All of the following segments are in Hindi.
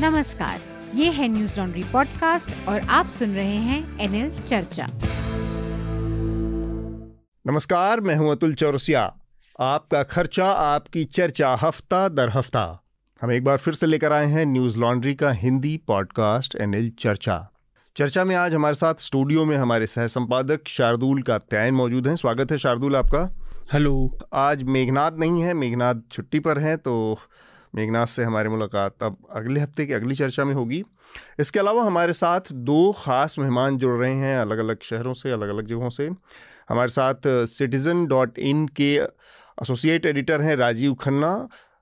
नमस्कार ये है न्यूज़ लॉन्ड्री पॉडकास्ट और आप सुन रहे हैं एनएल चर्चा। नमस्कार मैं हूँ अतुल चौरसिया। आपका खर्चा आपकी चर्चा हफ़्ता दर हफ़्ता। हम एक बार फिर से लेकर आए हैं न्यूज़ लॉन्ड्री का हिंदी पॉडकास्ट एनएल चर्चा। चर्चा में आज हमारे साथ स्टूडियो में हमारे सह संपादक शार्दुल का त्यान मौजूद हैं। स्वागत है शार्दुल आपका। हेलो। आज मेघनाथ नहीं है मेघनाथ छुट्टी पर हैं तो मेघनाथ से हमारी मुलाकात। अब अगले हफ़्ते की अगली चर्चा में होगी। इसके अलावा हमारे साथ दो ख़ास मेहमान जुड़ रहे हैं अलग अलग शहरों से अलग अलग जगहों से। हमारे साथ सिटीज़न डॉट इन के एसोसिएट एडिटर हैं राजीव खन्ना।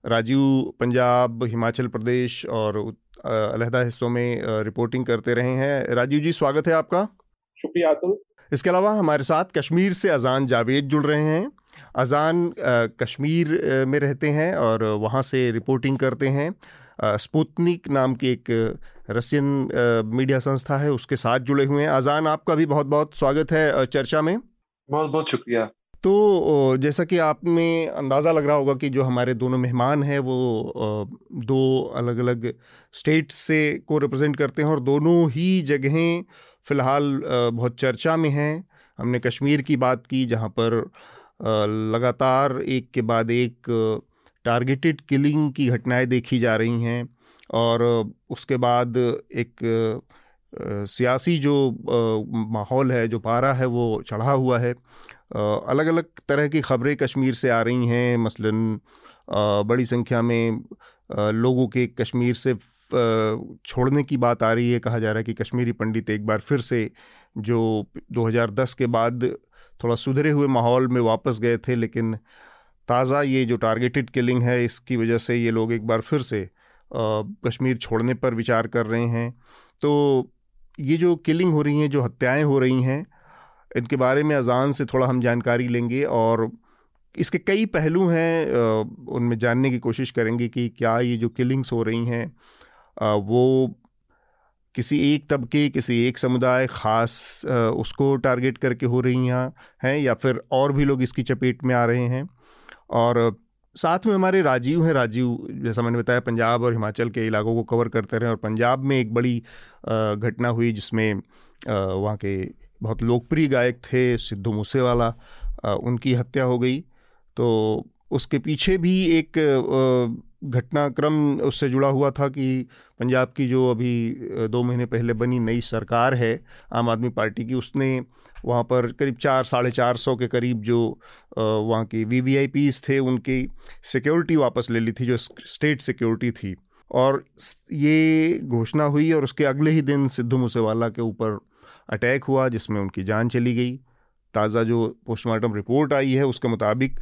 राजीव पंजाब हिमाचल प्रदेश और अलहदा हिस्सों में रिपोर्टिंग करते रहे हैं। राजीव जी स्वागत है आपका। शुक्रिया इसके अलावा हमारे साथ कश्मीर से अजान जावेद जुड़ रहे हैं। अजान कश्मीर में रहते हैं और वहाँ से रिपोर्टिंग करते हैं। स्पुतनिक नाम की एक रशियन मीडिया संस्था है उसके साथ जुड़े हुए हैं। अजान आपका भी बहुत बहुत स्वागत है चर्चा में। बहुत बहुत शुक्रिया। तो जैसा कि आप में अंदाज़ा लग रहा होगा कि जो हमारे दोनों मेहमान हैं वो दो अलग अलग स्टेट्स से को रिप्रेजेंट करते हैं और दोनों ही जगहें फ़िलहाल बहुत चर्चा में हैं। हमने कश्मीर की बात की जहाँ पर लगातार एक के बाद एक टारगेटेड किलिंग की घटनाएँ देखी जा रही हैं और उसके बाद एक सियासी जो माहौल है, जो पारा है, वो चढ़ा हुआ है। अलग अलग तरह की ख़बरें कश्मीर से आ रही हैं। मसलन बड़ी संख्या में लोगों के कश्मीर से छोड़ने की बात आ रही है। कहा जा रहा है कि कश्मीरी पंडित एक बार फिर से जो 2010 के बाद थोड़ा सुधरे हुए माहौल में वापस गए थे, लेकिन ताज़ा ये जो टारगेटेड किलिंग है, इसकी वजह से ये लोग एक बार फिर से कश्मीर छोड़ने पर विचार कर रहे हैं। तो ये जो किलिंग हो रही हैं, जो हत्याएँ हो रही हैं, इनके बारे में अजान से थोड़ा हम जानकारी लेंगे और इसके कई पहलू हैं उनमें जानने की कोशिश करेंगे कि क्या ये जो किलिंग्स हो रही हैं वो किसी एक तबके, किसी एक समुदाय ख़ास उसको टारगेट करके हो रही हैं हैं या फिर और भी लोग इसकी चपेट में आ रहे हैं। और साथ में हमारे राजीव हैं, राजीव जैसा मैंने बताया, पंजाब और हिमाचल के इलाकों को कवर करते रहे और पंजाब में एक बड़ी घटना हुई जिसमें वहाँ के बहुत लोकप्रिय गायक थे सिद्धू मूसेवाला उनकी हत्या हो गई। तो उसके पीछे भी एक घटनाक्रम उससे जुड़ा हुआ था कि पंजाब की जो अभी दो महीने पहले बनी नई सरकार है, आम आदमी पार्टी की, उसने वहाँ पर करीब चार, साढ़े चार सौ के करीब जो वहाँ की वी वी आई पीज़ थे, उनकी सिक्योरिटी वापस ले ली थी, जो स्टेट सिक्योरिटी थी। और ये घोषणा हुई और उसके अगले ही दिन सिद्धू मूसेवाला के ऊपर अटैक हुआ, जिसमें उनकी जान चली गई। ताज़ा जो पोस्टमार्टम रिपोर्ट आई है, उसके मुताबिक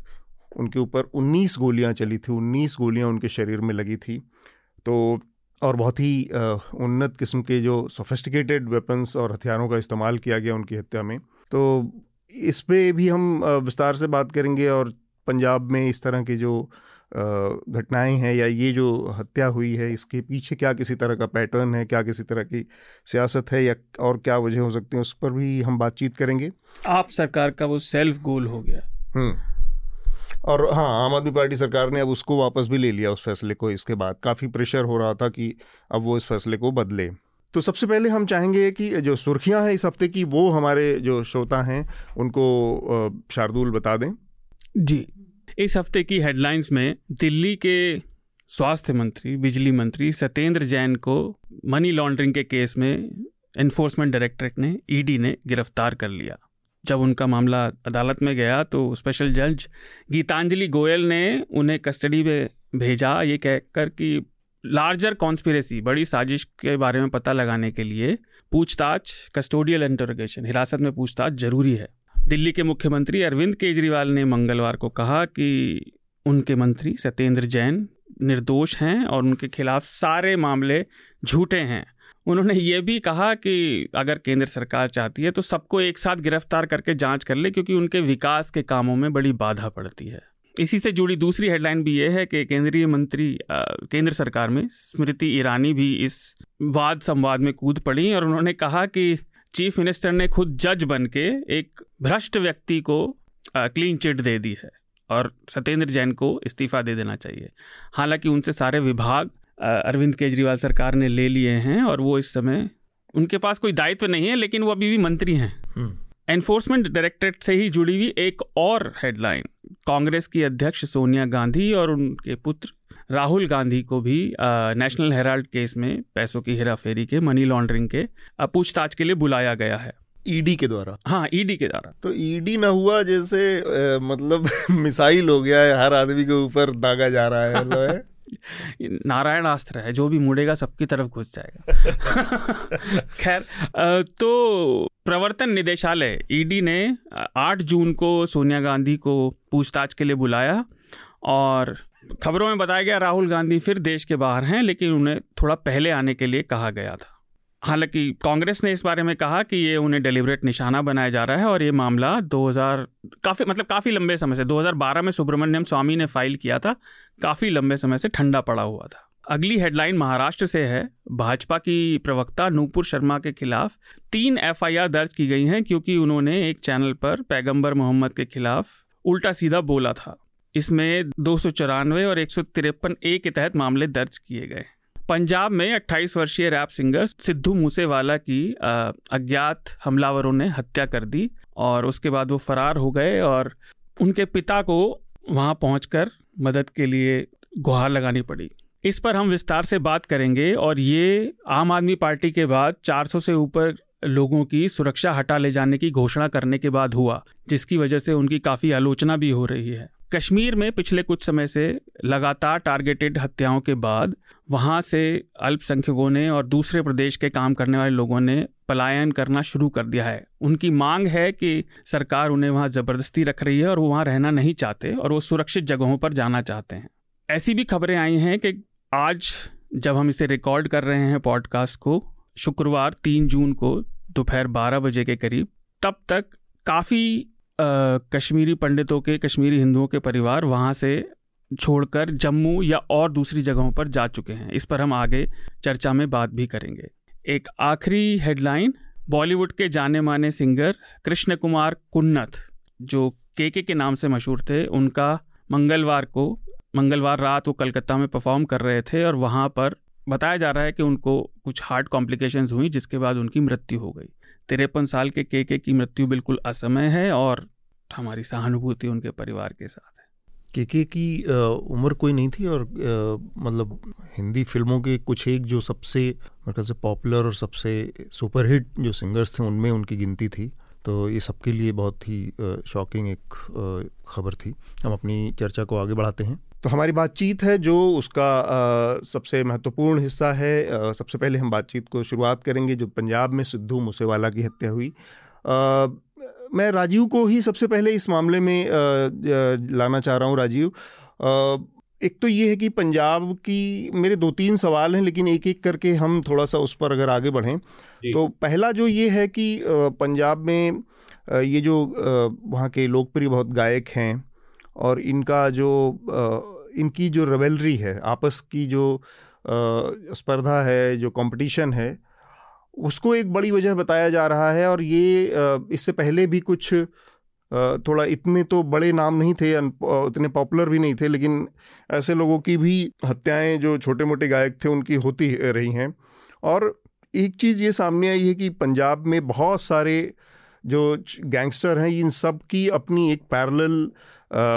उनके ऊपर 19 गोलियाँ चली थी 19 गोलियाँ उनके शरीर में लगी थी। तो और बहुत ही उन्नत किस्म के जो सोफिस्टिकेटेड वेपन्स और हथियारों का इस्तेमाल किया गया उनकी हत्या में। तो इस पर भी हम विस्तार से बात करेंगे और पंजाब में इस तरह की जो घटनाएँ हैं या ये जो हत्या हुई है इसके पीछे क्या किसी तरह का पैटर्न है क्या किसी तरह की सियासत है या और क्या वजह हो सकती है उस पर भी हम बातचीत करेंगे। आप सरकार का वो सेल्फ गोल हो गया। हम्म। और हाँ आम आदमी पार्टी सरकार ने अब उसको वापस भी ले लिया उस फैसले को। इसके बाद काफ़ी प्रेशर हो रहा था कि अब वो इस फैसले को बदले। तो सबसे पहले हम चाहेंगे कि जो सुर्खियाँ हैं इस हफ़्ते की, वो हमारे जो श्रोता हैं, उनको शार्दुल बता दें। जी। इस हफ़्ते की हेडलाइंस में दिल्ली के स्वास्थ्य मंत्री, बिजली मंत्री सत्येंद्र जैन को मनी लॉन्ड्रिंग के केस में एनफोर्समेंट डायरेक्टरेट ने, ईडी ने गिरफ़्तार कर लिया। जब उनका मामला अदालत में गया तो स्पेशल जज गीतांजलि गोयल ने उन्हें कस्टडी में भेजा। ये कहकर कि लार्जर कॉन्स्पिरेसी, बड़ी साजिश के बारे में पता लगाने के लिए पूछताछ, कस्टोडियल इंटरोगेशन, हिरासत में पूछताछ ज़रूरी है। दिल्ली के मुख्यमंत्री अरविंद केजरीवाल ने मंगलवार को कहा कि उनके मंत्री सत्येंद्र जैन निर्दोष हैं और उनके खिलाफ सारे मामले झूठे हैं। उन्होंने ये भी कहा कि अगर केंद्र सरकार चाहती है तो सबको एक साथ गिरफ़्तार करके जाँच कर ले, क्योंकि उनके विकास के कामों में बड़ी बाधा पड़ती है। इसी से जुड़ी दूसरी हेडलाइन भी ये है कि केंद्रीय मंत्री केंद्र सरकार में स्मृति ईरानी भी इस वाद संवाद में कूद पड़ी और उन्होंने कहा कि चीफ मिनिस्टर ने खुद जज बन के एक भ्रष्ट व्यक्ति को क्लीन चिट दे दी है और सत्येंद्र जैन को इस्तीफा दे देना चाहिए। हालाँकि उनसे सारे विभाग अरविंद केजरीवाल सरकार ने ले लिए हैं और वो इस समय उनके पास कोई दायित्व नहीं है लेकिन वो अभी भी मंत्री हैं। एनफोर्समेंट हम्म। डायरेक्टरेट से ही जुड़ी हुई एक और हेडलाइन कांग्रेस की अध्यक्ष सोनिया गांधी और उनके पुत्र राहुल गांधी को भी नेशनल हेराल्ड केस में पैसों की हेराफेरी के मनी लॉन्ड्रिंग के पूछताछ के लिए बुलाया गया है। ईडी के द्वारा? हाँ ईडी के द्वारा। तो ईडी ना हुआ जैसे आ, मतलब मिसाइल हो गया है हर आदमी के ऊपर दागा जा रहा है मतलब है। नारायण अस्त्र है, जो भी मुड़ेगा सबकी तरफ़ घुस जाएगा। खैर तो प्रवर्तन निदेशालय, ईडी ने 8 जून को सोनिया गांधी को पूछताछ के लिए बुलाया और खबरों में बताया गया राहुल गांधी फिर देश के बाहर हैं, लेकिन उन्हें थोड़ा पहले आने के लिए कहा गया था। हालाँकि कांग्रेस ने इस बारे में कहा कि ये उन्हें डेलिब्रेट निशाना बनाया जा रहा है और ये मामला 2000 काफ़ी मतलब काफ़ी लंबे समय से 2012 में सुब्रमण्यम स्वामी ने फ़ाइल किया था, काफ़ी लंबे समय से ठंडा पड़ा हुआ था। अगली हेडलाइन महाराष्ट्र से है, भाजपा की प्रवक्ता नूपुर शर्मा के खिलाफ तीन एफआईआर दर्ज की गई हैं क्योंकि उन्होंने एक चैनल पर पैगंबर मोहम्मद के खिलाफ उल्टा सीधा बोला था। इसमें दो सौ चौरानवे और एक सौ तिरपन ए के तहत मामले दर्ज किए गए। पंजाब में 28 वर्षीय रैप सिंगर सिद्धू मूसेवाला की अज्ञात हमलावरों ने हत्या कर दी और उसके बाद वो फरार हो गए और उनके पिता को वहाँ पहुंचकर मदद के लिए गुहार लगानी पड़ी। इस पर हम विस्तार से बात करेंगे और ये आम आदमी पार्टी के बाद 400 से ऊपर लोगों की सुरक्षा हटा ले जाने की घोषणा करने के बाद हुआ, जिसकी वजह से उनकी काफ़ी आलोचना भी हो रही है। कश्मीर में पिछले कुछ समय से लगातार टारगेटेड हत्याओं के बाद वहाँ से अल्पसंख्यकों ने और दूसरे प्रदेश के काम करने वाले लोगों ने पलायन करना शुरू कर दिया है। उनकी मांग है कि सरकार उन्हें वहाँ ज़बरदस्ती रख रही है और वो वहाँ रहना नहीं चाहते और वो सुरक्षित जगहों पर जाना चाहते हैं। ऐसी भी खबरें आई हैं कि आज जब हम इसे रिकॉर्ड कर रहे हैं पॉडकास्ट को, शुक्रवार तीन जून को दोपहर बारह बजे के करीब, तब तक काफ़ी कश्मीरी पंडितों के, कश्मीरी हिंदुओं के परिवार वहाँ से छोड़कर जम्मू या और दूसरी जगहों पर जा चुके हैं। इस पर हम आगे चर्चा में बात भी करेंगे। एक आखिरी हेडलाइन, बॉलीवुड के जाने माने सिंगर कृष्ण कुमार कुन्नत, जो के के के नाम से मशहूर थे, उनका मंगलवार को, मंगलवार रात वो कलकत्ता में परफॉर्म कर रहे थे और वहाँ पर बताया जा रहा है कि उनको कुछ हार्ट कॉम्प्लिकेशंस हुई, जिसके बाद उनकी मृत्यु हो गई। तिरपन साल के के के की मृत्यु बिल्कुल असमय है और हमारी सहानुभूति उनके परिवार के साथ है। के के की उम्र कोई नहीं थी और मतलब हिंदी फ़िल्मों के कुछ एक जो सबसे मतलब से पॉपुलर और सबसे सुपरहिट जो सिंगर्स थे उनमें उनकी गिनती थी। तो ये सबके लिए बहुत ही शॉकिंग एक खबर थी। हम अपनी चर्चा को आगे बढ़ाते हैं। तो हमारी बातचीत है जो उसका आ, सबसे महत्वपूर्ण हिस्सा है। आ, सबसे पहले हम बातचीत को शुरुआत करेंगे जो पंजाब में सिद्धू मूसेवाला की हत्या हुई। आ, मैं राजीव को ही सबसे पहले इस मामले में लाना चाह रहा हूँ राजीव। एक तो ये है कि पंजाब की मेरे दो तीन सवाल हैं लेकिन एक एक करके हम थोड़ा सा उस पर अगर आगे बढ़ें तो पहला जो ये है कि पंजाब में ये जो वहाँ के लोकप्रिय बहुत गायक हैं और इनका जो इनकी जो रेवलरी है आपस की जो स्पर्धा है जो कंपटीशन है उसको एक बड़ी वजह बताया जा रहा है और ये इससे पहले भी कुछ थोड़ा इतने तो बड़े नाम नहीं थे इतने पॉपुलर भी नहीं थे, लेकिन ऐसे लोगों की भी हत्याएँ जो छोटे मोटे गायक थे, उनकी होती रही हैं। और एक चीज़ ये सामने आई है कि पंजाब में बहुत सारे जो गैंगस्टर हैं, इन सब की अपनी एक पैरेलल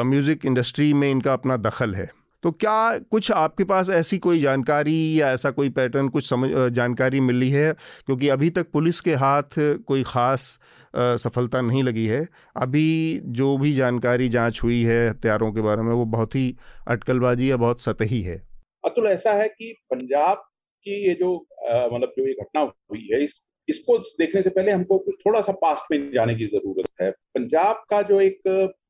म्यूज़िक इंडस्ट्री में इनका अपना दखल है। तो क्या कुछ आपके पास ऐसी कोई जानकारी या ऐसा कोई पैटर्न, कुछ समझ जानकारी मिली है? क्योंकि अभी तक पुलिस के हाथ कोई ख़ास सफलता नहीं लगी है। अभी जो भी जानकारी जाँच हुई है हथियारों के बारे में, वो बहुत ही अटकलबाजी या बहुत सतही है। अतुल, ऐसा है कि पंजाब की ये जो मतलब जो ये घटना हुई है, इस इसको देखने से पहले हमको कुछ थोड़ा सा पास्ट में जाने की ज़रूरत है। पंजाब का जो एक,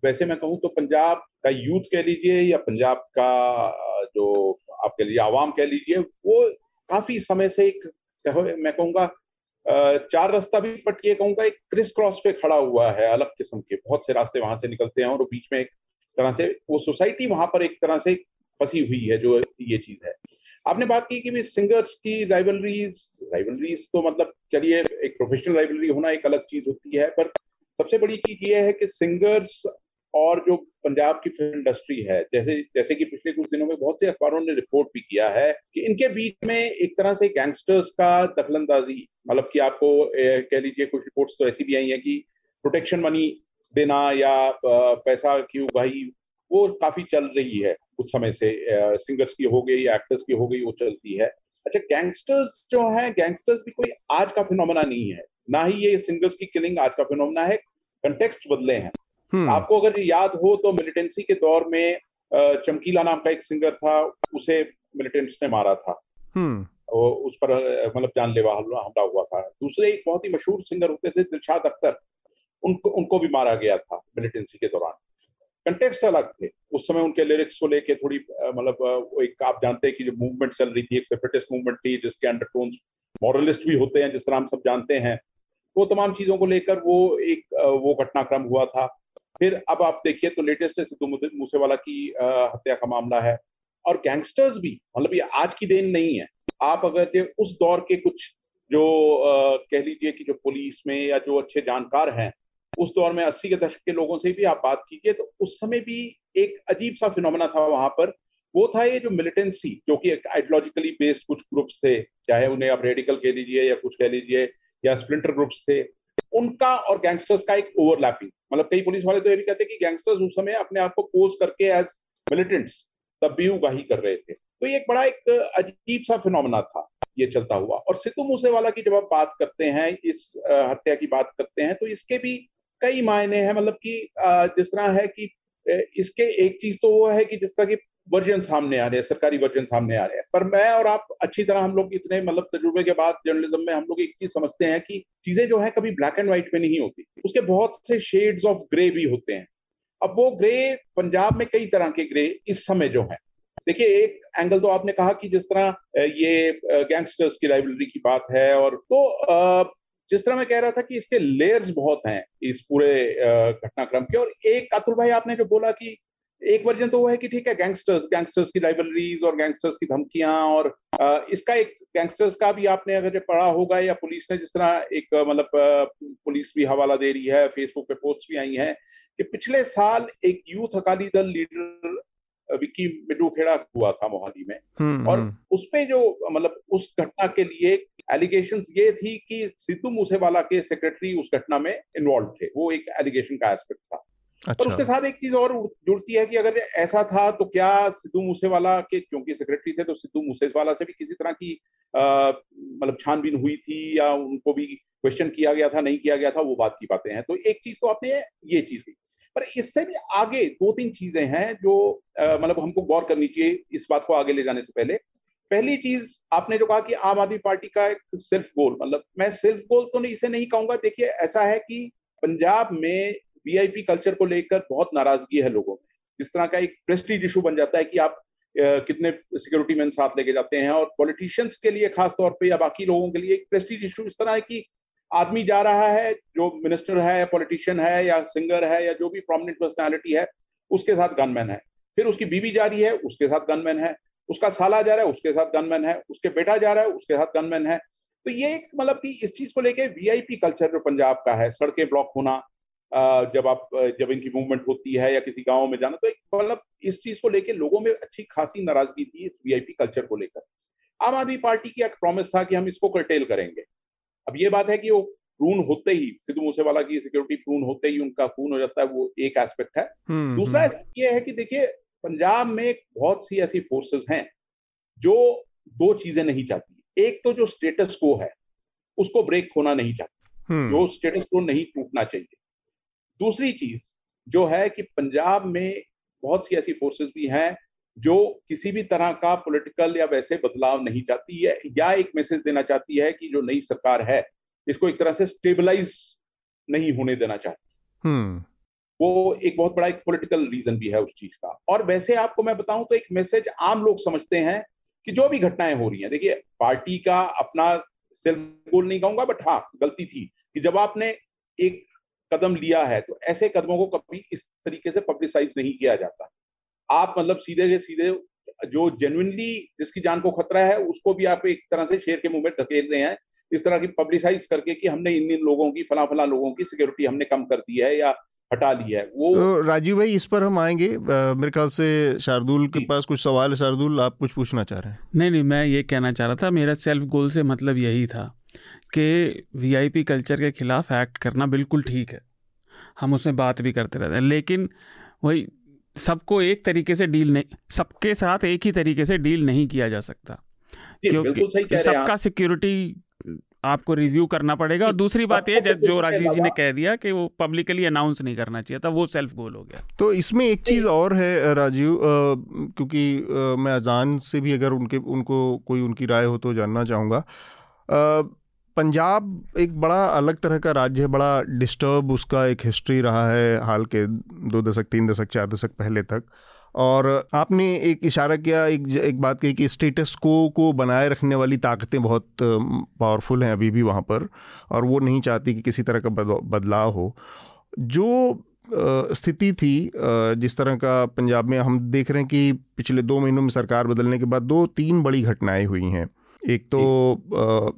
वैसे मैं कहूँ तो पंजाब का यूथ कह लीजिए या पंजाब का, जो आप कह लीजिए, आवाम कह लीजिए, वो काफ़ी समय से एक मैं कहूँगा चार रास्ता भी पटिए कहूँगा, एक क्रिस क्रॉस पे खड़ा हुआ है अलग किस्म के। बहुत से रास्ते वहाँ से निकलते हैं और बीच में एक तरह से, वो सोसाइटी वहाँ पर एक तरह से फंसी हुई है, जो ये चीज़ है। आपने बात की कि भी सिंगर्स की राइवलरीज राइवलरीज तो मतलब चलिए, एक प्रोफेशनल राइवलरी होना एक अलग चीज़ होती है, पर सबसे बड़ी चीज़ ये है कि सिंगर्स और जो पंजाब की फ़िल्म इंडस्ट्री है, जैसे जैसे कि पिछले कुछ दिनों में बहुत से अखबारों ने रिपोर्ट भी किया है कि इनके बीच में एक तरह से गैंगस्टर्स का दखलंदाजी मतलब कि आपको कह लीजिए कुछ रिपोर्ट्स तो ऐसी भी आई है कि प्रोटेक्शन मनी देना या पैसा की उगाही वो काफ़ी चल रही है। कुछ समय से सिंगर्स की हो गई या एक्टर्स की हो गई वो चलती है। अच्छा गैंगस्टर्स जो है गैंगस्टर्स भी कोई आज का फिनोमेना नहीं है। ना ही ये सिंगर्स की किलिंग आज का फिनोमेना है कंटेक्स्ट बदले हैं। हम्म। आपको अगर याद हो तो मिलिटेंसी के दौर में चमकीला नाम का एक सिंगर था उसे मिलिटेंट्स ने मारा था। हम्म। उस पर मतलब जानलेवा हमला हुआ था। दूसरे एक बहुत ही मशहूर सिंगर होते थे दिलशाद अख्तर। उनको उनको भी मारा गया था मिलिटेंसी के दौरान। कंटेक्स्ट अलग थे। उस समय उनके लिरिक्स को लेके थोड़ी मतलब एक आप जानते हैं कि जो मूवमेंट चल रही थी, एक सेपरेटिस्ट मूवमेंट थी, जिसके अंडरटोन्स मॉरलिस्ट भी होते हैं, जिस तरह हम सब जानते हैं। वो तमाम चीज़ों को लेकर वो एक वो घटनाक्रम हुआ था। फिर अब आप देखिए तो लेटेस्ट है सिद्धू मूसेवाला की हत्या का मामला है। और गैंगस्टर्स भी मतलब ये आज की देन नहीं है। आप अगर उस दौर के कुछ जो कह लीजिए कि जो पुलिस में या जो अच्छे जानकार हैं उस दौर में अस्सी के दशक के लोगों से भी आप बात कीजिए तो उस समय भी एक अजीब सा फिनोमेना था वहाँ पर। वो था ये जो मिलिटेंसी जो कि आइडियोलॉजिकली बेस्ड कुछ ग्रुप्स थे, चाहे उन्हें आप रेडिकल कह लीजिए या कुछ कह लीजिए, या स्प्लिंटर ग्रुप्स थे, उनका और गैंगस्टर्स का एक ओवरलैपिंग मतलब कई पुलिस वाले तो ये भी कहते कि गैंगस्टर्स उस समय अपने आप को पोज करके एज मिलिटेंट्स तब भी उगाही कर रहे थे। तो ये एक बड़ा एक अजीब सा फिनोमेना था, ये चलता हुआ। और सिद्धू मूसेवाला की जब आप बात करते हैं, इस हत्या की बात करते हैं तो इसके भी कई मायने हैं मतलब कि जिस तरह है कि इसके एक चीज़ तो वो है कि जिस तरह की वर्जन सामने आ रहे हैं, सरकारी वर्जन सामने आ रहे हैं। पर मैं और आप अच्छी तरह हम लोग इतने मतलब तजुर्बे के बाद जर्नलिज्म में हम लोग एक चीज़ समझते हैं कि चीज़ें जो है कभी ब्लैक एंड व्हाइट में नहीं होती। उसके बहुत से शेड्स ऑफ़ ग्रे भी होते हैं। अब वो ग्रे पंजाब में कई तरह के ग्रे इस समय जो है। देखिए, एक एंगल तो आपने कहा कि जिस तरह ये गैंगस्टर्स की लाइब्रेरी की बात है और तो जिस तरह मैं कह रहा था कि इसके लेयर्स बहुत हैं इस पूरे घटनाक्रम के और एक अतुल भाई आपने जो बोला कि एक वर्जन तो वो है कि ठीक है गैंगस्टर्स गैंगस्टर्स की राइवलरीज और गैंगस्टर्स की धमकियाँ और इसका एक गैंगस्टर्स का भी आपने अगर पढ़ा होगा या पुलिस ने जिस तरह एक मतलब पुलिस भी हवाला दे रही है फेसबुक पे पोस्ट भी आई है कि पिछले साल एक यूथ अकाली दल लीडर विक्की मिडू खेड़ा हुआ था मोहाली में हम्म, और हम्म। उसपे जो मतलब उस घटना के लिए एलिगेशन ये थी कि सिद्धू मूसेवाला के सेक्रेटरी उस घटना में इन्वॉल्व थे। वो एक एलिगेशन का एस्पेक्ट था। अच्छा। और उसके साथ एक चीज़ और जुड़ती है कि अगर ऐसा था तो क्या सिद्धू मूसेवाला के क्योंकि सेक्रेटरी थे तो सिद्धू मूसेवाला से भी किसी तरह की मतलब छानबीन हुई थी या उनको भी क्वेश्चन किया गया था नहीं किया गया था वो बात की बातें हैं। तो एक चीज़ तो आपने ये चीज़ की पर इससे भी आगे दो तीन चीज़ें हैं जो मतलब हमको गौर करनी चाहिए इस बात को आगे ले जाने से पहले। पहली चीज़ आपने जो कहा कि आम आदमी पार्टी का एक सेल्फ गोल मतलब मैं सेल्फ गोल तो नहीं, इसे नहीं कहूँगा। देखिए, ऐसा है कि पंजाब में वीआईपी कल्चर को लेकर बहुत नाराज़गी है लोगों में। जिस तरह का एक प्रेस्टीज इशू बन जाता है कि आप कितने सिक्योरिटी मैन साथ लेके जाते हैं और पॉलिटिशियंस के लिए खासतौर पर या बाकी लोगों के लिए एक प्रेस्टीज इशू इस तरह है कि आदमी जा रहा है, जो मिनिस्टर है या पॉलिटिशियन है या सिंगर है या जो भी प्रोमिनेंट पर्सनैलिटी है, उसके साथ गनमैन है। फिर उसकी बीवी जा रही है, उसके साथ गनमैन है। उसका साला जा रहा है उसके साथ गनमैन है उसके बेटा जा रहा है उसके साथ गनमैन है। तो ये एक मतलब कि इस चीज़ को लेके वीआईपी कल्चर जो पंजाब का है सड़कें ब्लॉक होना जब आप जब इनकी मूवमेंट होती है या किसी गाँव में जाना तो एक मतलब इस चीज़ को लेकर लोगों में अच्छी खासी नाराज़गी थी इस वीआईपी कल्चर को लेकर। आम आदमी पार्टी की एक प्रॉमिस था कि हम इसको कर्टेल करेंगे। अब ये बात है कि वो प्रून होते ही सिद्धू मूसेवाला की सिक्योरिटी प्रून होते ही उनका खून हो जाता है वो एक एस्पेक्ट है। हम्म, दूसरा हम्म। ये है कि देखिए पंजाब में बहुत सी ऐसी फोर्सेस हैं जो दो चीज़ें नहीं चाहती एक तो जो स्टेटस को है उसको ब्रेक होना नहीं चाहती हम्म। जो स्टेटस को नहीं टूटना चाहिए दूसरी चीज़ जो है कि पंजाब में बहुत सी ऐसी फोर्सेस भी हैं जो किसी भी तरह का पॉलिटिकल या वैसे बदलाव नहीं चाहती है या एक मैसेज देना चाहती है कि जो नई सरकार है इसको एक तरह से स्टेबलाइज नहीं होने देना चाहती hmm. वो एक बहुत बड़ा एक पॉलिटिकल रीजन भी है उस चीज़ का। और वैसे आपको मैं बताऊँ तो एक मैसेज आम लोग समझते हैं कि जो भी घटनाएँ हो रही हैं, देखिए, पार्टी का अपना सेल्फ गोल नहीं कहूँगा बट हाँ गलती थी कि जब आपने एक कदम लिया है तो ऐसे कदमों को कभी इस तरीके से पब्लिसाइज नहीं किया जाता। आप मतलब सीधे के सीधे जो जेन्यनली जिसकी जान को खतरा है, उसको भी आप एक तरह से शेर के मुँह में धकेल रहे हैं, इस तरह की पब्लिसाइज करके कि हमने इन इन लोगों की फला फला लोगों की सिक्योरिटी हमने कम कर दी है, या हटा ली है। वो तो राजीव भाई इस पर हम आएँगे। मेरे ख्याल से शार्दुल के पास कुछ सवाल है। शार्दुल आप कुछ पूछना चाह रहे हैं? नहीं नहीं मैं ये कहना चाह रहा था मेरा सेल्फ गोल से मतलब यही था कि वीआईपी कल्चर के खिलाफ एक्ट करना बिल्कुल ठीक है। हम उसमें बात भी करते रहते हैं। लेकिन वही सबको एक तरीके से डील नहीं सबके साथ एक ही तरीके से डील नहीं किया जा सकता। क्योंकि सबका सिक्योरिटी आपको रिव्यू करना पड़ेगा। और दूसरी बात ये जो राजीव जी ने कह दिया कि वो पब्लिकली अनाउंस नहीं करना चाहिए था वो सेल्फ गोल हो गया। तो इसमें एक चीज़ और है राजीव क्योंकि मैं अजान से भी अगर उनके उनको कोई उनकी राय हो तो जानना चाहूँगा। पंजाब एक बड़ा अलग तरह का राज्य है बड़ा डिस्टर्ब उसका एक हिस्ट्री रहा है हाल के दो दशक तीन दशक चार दशक पहले तक। और आपने एक इशारा किया एक एक बात कही कि स्टेटस को को बनाए रखने वाली ताकतें बहुत पावरफुल हैं अभी भी वहाँ पर और वो नहीं चाहती कि किसी तरह का बदलाव हो। जो स्थिति थी जिस तरह का पंजाब में हम देख रहे हैं कि पिछले दो महीनों में सरकार बदलने के बाद दो तीन बड़ी घटनाएँ हुई हैं। एक तो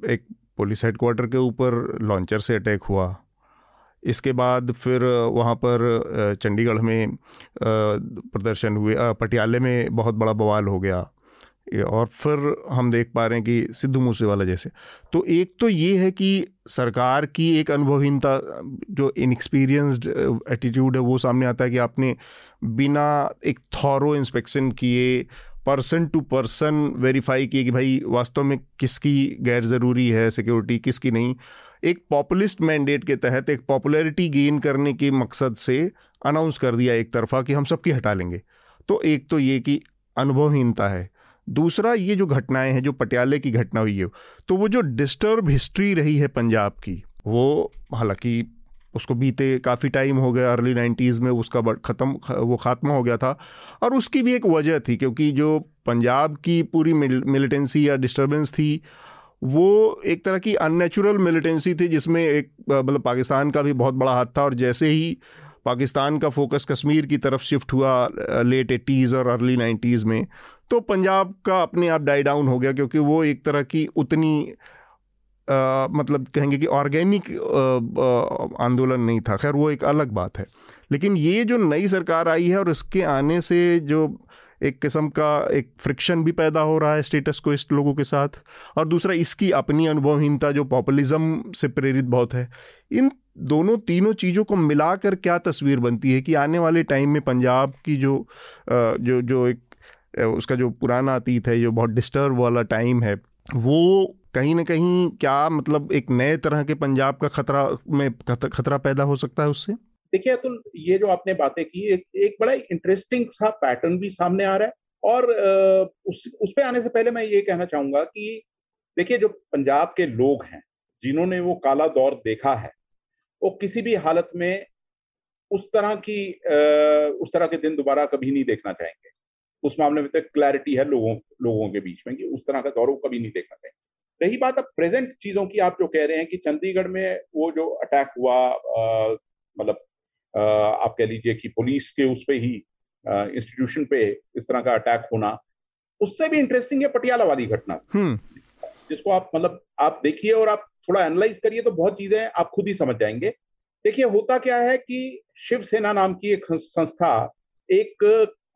एक पुलिस हेडक्वार्टर के ऊपर लॉन्चर से अटैक हुआ इसके बाद फिर वहाँ पर चंडीगढ़ में प्रदर्शन हुए पटियाले में बहुत बड़ा बवाल हो गया। और फिर हम देख पा रहे हैं कि सिद्धू मूसेवाला जैसे। तो एक तो ये है कि सरकार की एक अनुभवहीनता, जो इनएक्सपीरियंस्ड एटीट्यूड है, वो सामने आता है कि आपने बिना एक थॉरो इंस्पेक्शन किए पर्सन टू पर्सन वेरीफाई किए कि भाई वास्तव में किसकी गैर ज़रूरी है सिक्योरिटी किसकी नहीं। एक पॉपुलिस्ट मैंडेट के तहत एक पॉपुलैरिटी गेन करने के मकसद से अनाउंस कर दिया एक तरफा कि हम सबकी हटा लेंगे। तो एक तो ये कि अनुभवहीनता है। दूसरा ये जो घटनाएँ हैं, जो पटियाले की घटना हुई है तो वो जो डिस्टर्ब हिस्ट्री रही है पंजाब की, वो हालाँकि उसको बीते काफ़ी टाइम हो गया अर्ली नाइन्टीज़ में उसका ख़त्म वो ख़ात्मा हो गया था। और उसकी भी एक वजह थी, क्योंकि जो पंजाब की पूरी मिलिटेंसी या डिस्टर्बेंस थी वो एक तरह की अननेचुरल मिलिटेंसी थी जिसमें एक मतलब पाकिस्तान का भी बहुत बड़ा हाथ था और जैसे ही पाकिस्तान का फोकस कश्मीर की तरफ़ शिफ्ट हुआ लेट एटीज़ और अर्ली नाइन्टीज़ में तो पंजाब का अपने आप डाई डाउन हो गया क्योंकि वो एक तरह की उतनी आ, मतलब कहेंगे कि ऑर्गेनिक आंदोलन नहीं था। खैर वो एक अलग बात है। लेकिन ये जो नई सरकार आई है और इसके आने से जो एक किस्म का एक फ्रिक्शन भी पैदा हो रहा है स्टेटस को इस लोगों के साथ। और दूसरा, इसकी अपनी अनुभवहीनता जो पॉपुलिज्म से प्रेरित बहुत है। इन दोनों तीनों चीज़ों को मिलाकर क्या तस्वीर बनती है कि आने वाले टाइम में पंजाब की जो जो जो एक उसका जो पुराना अतीत है, जो बहुत डिस्टर्ब वाला टाइम है, वो कहीं ना कहीं क्या मतलब एक नए तरह के पंजाब का खतरा में खतरा पैदा हो सकता है उससे? देखिए अतुल ये जो आपने बातें की एक, एक बड़ा इंटरेस्टिंग सा पैटर्न भी सामने आ रहा है और उस उस पे आने से पहले मैं ये कहना चाहूँगा कि देखिए जो पंजाब के लोग हैं जिन्होंने वो काला दौर देखा है वो किसी भी हालत में उस तरह की उस तरह के दिन दोबारा कभी नहीं देखना चाहेंगे। उस मामले में तो क्लैरिटी है लोगों लोगों के बीच में कि उस तरह का दौर वो कभी नहीं देखना चाहेंगे। रही बात अब प्रेजेंट चीज़ों की आप जो कह रहे हैं कि चंडीगढ़ में वो जो अटैक हुआ मतलब आप कह लीजिए कि पुलिस के उस पे ही इंस्टीट्यूशन पे इस तरह का अटैक होना उससे भी इंटरेस्टिंग है पटियाला वाली घटना। हम्म। जिसको आप मतलब आप देखिए और आप थोड़ा एनालाइज करिए तो बहुत चीज़ें आप खुद ही समझ जाएँगे। देखिए होता क्या है कि शिवसेना नाम की एक संस्था एक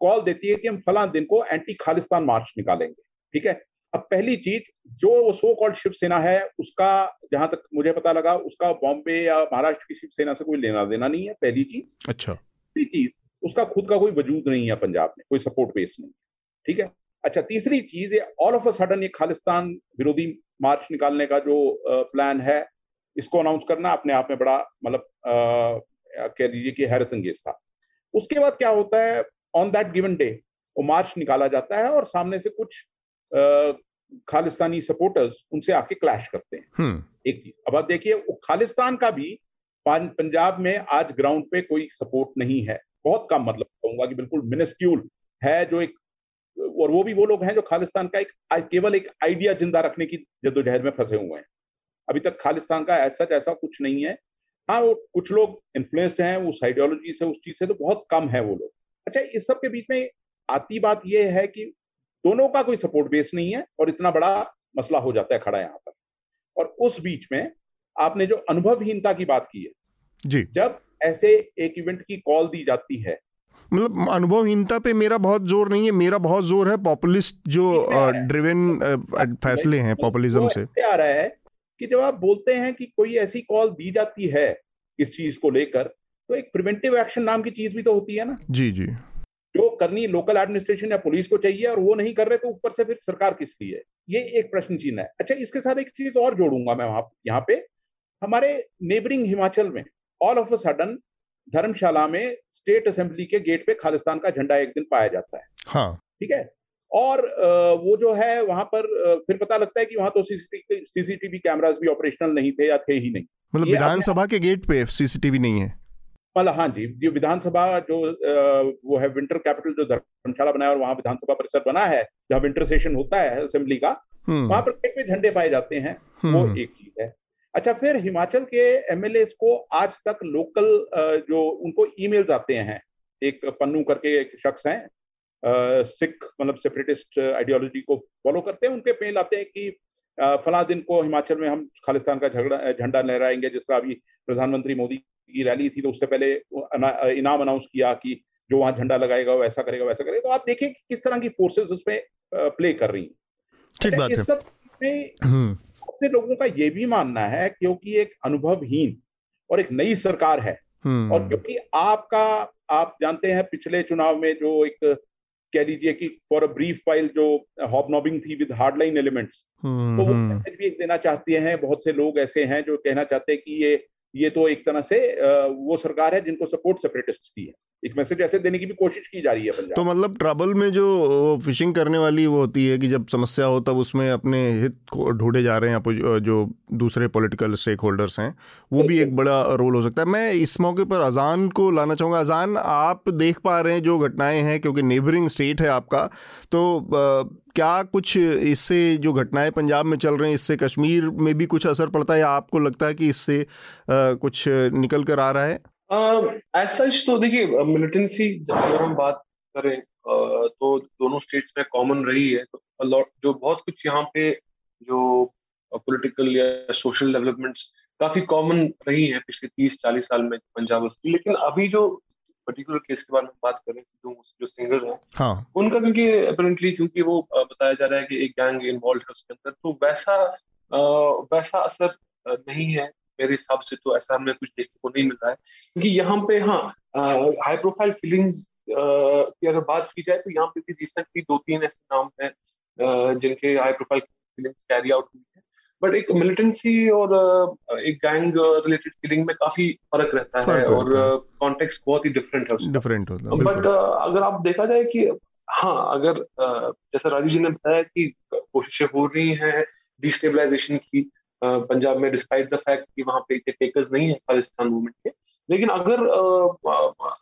कॉल देती है कि हम फला दिन को एंटी खालिस्तान मार्च निकालेंगे। ठीक है? अब पहली चीज़ जो वो सो कॉल्ड शिवसेना है उसका जहाँ तक मुझे पता लगा उसका बॉम्बे या महाराष्ट्र की शिवसेना से कोई लेना देना नहीं है पहली चीज़। अच्छा। दूसरी चीज़ उसका खुद का कोई वजूद नहीं है पंजाब में कोई सपोर्ट बेस नहीं ठीक है? अच्छा तीसरी चीज़ ये ऑल ऑफ़ अ सडन ये खालिस्तान विरोधी मार्च निकालने का जो प्लान है इसको अनाउंस करना अपने आप में बड़ा मतलब कह लीजिए कि हैरत अंगेज था। उसके बाद क्या होता है ऑन दैट गिवन डे वो मार्च निकाला जाता है और सामने से कुछ खालिस्तानी सपोर्टर्स उनसे आके क्लैश करते हैं। हम्म। एक चीज़ अब आप देखिए वो खालिस्तान का भी पंजाब में आज ग्राउंड पे कोई सपोर्ट नहीं है। बहुत कम मतलब कहूँगा कि बिल्कुल मिनिस्क्यूल है जो एक और वो भी वो लोग हैं जो खालिस्तान का एक केवल एक आइडिया ज़िंदा रखने की जद्दोजहद में फंसे हुए हैं। अभी तक खालिस्तान का ऐसा ऐसा कुछ नहीं है। हाँ वो कुछ लोग इन्फ्लुएंस्ड हैं उस आइडियोलॉजी से उस चीज़ से तो बहुत कम है वो लोग। अच्छा इस सब के बीच में आती बात यह है कि दोनों का कोई सपोर्ट बेस नहीं है और इतना बड़ा मसला हो जाता है खड़ा यहाँ पर। और उस बीच में आपने जो अनुभवहीनता की बात की है जी। जब ऐसे एक इवेंट की कॉल दी जाती है। मतलब अनुभवहीनता पे मेरा बहुत ज़ोर नहीं है मेरा बहुत ज़ोर है पॉपुलिस्ट जो ड्रिवेन फैसले हैं पॉपुलिज्म से। आ रहा है कि जब आप बोलते हैं कि कोई ऐसी कॉल दी जाती है इस चीज़ को लेकर तो एक प्रिवेंटिव एक्शन नाम की चीज़ भी तो होती है ना। जी जी। जो करनी लोकल एडमिनिस्ट्रेशन या पुलिस को चाहिए और वो नहीं कर रहे तो ऊपर से फिर सरकार किस लिए ये एक प्रश्न चिन्ह है। अच्छा इसके साथ एक चीज़ और जोड़ूँगा मैं वहाँ यहाँ पे। हमारे नेबरिंग हिमाचल में all of a sudden Dharamshala में स्टेट असेंबली के गेट पे खालिस्तान का झंडा एक दिन पाया जाता है। हाँ। ठीक है? और वो जो है वहाँ पर फिर पता लगता है कि वहाँ तो सीसीटीवी कैमरास भी ऑपरेशनल नहीं थे या थे ही नहीं। मतलब विधानसभा के गेट पे सीसीटीवी नहीं है? मतलब हाँ जी जो विधानसभा जो वो है विंटर कैपिटल जो धर्मशाला बनाया और वहाँ विधानसभा परिसर बना है जहाँ विंटर सेशन होता है असेंबली का हम्म। वहाँ पर पे झंडे पाए जाते हैं वो हम्म। एक चीज़ है अच्छा फिर हिमाचल के एमएलए को आज तक लोकल जो उनको ईमेल्स आते हैं एक पन्नू करके एक शख्स हैं सिख मतलब सेपरेटिस्ट आइडियोलॉजी को फॉलो करते हैं उनके मेल आते हैं कि फला दिन को हिमाचल में हम खालिस्तान का झगड़ा झंडा लहराएँगे जिसका अभी प्रधानमंत्री मोदी की रैली थी तो उससे पहले इनाम अनाउंस किया कि जो वहाँ झंडा लगाएगा वो ऐसा करेगा वैसा करेगा। तो आप देखिए किस तरह की फोर्सेस उसमें प्ले कर रही ठीक बात इस सब में हम्म। से लोगों का ये भी मानना है क्योंकि एक अनुभवहीन और एक नई सरकार है। हम्म। और क्योंकि आपका आप जानते हैं पिछले चुनाव में जो एक कह लीजिए कि फॉर अ ब्रीफ फ़ाइल जो हॉबनॉबिंग थी विद हार्डलाइन एलिमेंट्स तो वो मैसेज भी देना चाहते हैं। बहुत से लोग ऐसे हैं जो कहना चाहते हैं कि ये ये तो एक तरह से वो सरकार है जिनको सपोर्ट सेपरेटिस्ट की है। एक मैसेज ऐसे देने की भी कोशिश की जा रही है पंजाब। तो मतलब ट्रबल में जो फिशिंग करने वाली वो होती है कि जब समस्या हो तब उसमें अपने हित को ढूंढे जा रहे हैं जो दूसरे पॉलिटिकल स्टेक होल्डर्स हैं वो भी एक बड़ा रोल हो सकता है। मैं इस मौके पर अजान को लाना चाहूँगा। अजान आप देख पा रहे हैं जो घटनाएँ हैं क्योंकि नेबरिंग स्टेट है आपका तो क्या कुछ इससे जो घटनाएँ पंजाब में चल रही हैं, इससे कश्मीर में भी कुछ असर पड़ता है या आपको लगता है कि इससे कुछ निकल कर आ रहा है? एज सच तो देखिए मिलिटेंसी जब हम बात करें तो दोनों स्टेट्स में कॉमन रही है। तो जो बहुत कुछ यहाँ पे जो पॉलिटिकल या सोशल डेवलपमेंट्स काफ़ी कॉमन रही है पिछले तीस चालीस साल में पंजाब लेकिन अभी जो पर्टिकुलर केस के बारे में बात कर हैं जो सिंगर है हाँ. उनका क्योंकि अपेरेंटली क्योंकि वो बताया जा रहा है कि एक गैंग इन्वॉल्व है उसके अंदर तो वैसा वैसा असर नहीं है मेरे हिसाब से तो ऐसा हमें कुछ देखने को नहीं मिल रहा है क्योंकि यहाँ पे हाँ हाई प्रोफ़ाइल फीलिंग्स की अगर बात की जाए तो यहाँ पे भी रिसेंटली दो तीन ऐसे नाम हैं जिनके high profile feelings carry out हुई है बट एक मिलिटेंसी और एक गैंग रिलेटेड किलिंग में काफ़ी फ़र्क रहता है और कॉन्टेक्स्ट बहुत ही डिफरेंट है डिफरेंट होता है बट अगर आप देखा जाए कि हाँ अगर जैसा राजीव जी ने बताया कि कोशिशें हो रही हैं डिस्टेबलाइजेशन की पंजाब में डिस्पाइट द फैक्ट कि वहाँ पे टेकर्स नहीं है खालिस्तान मूवमेंट के लेकिन अगर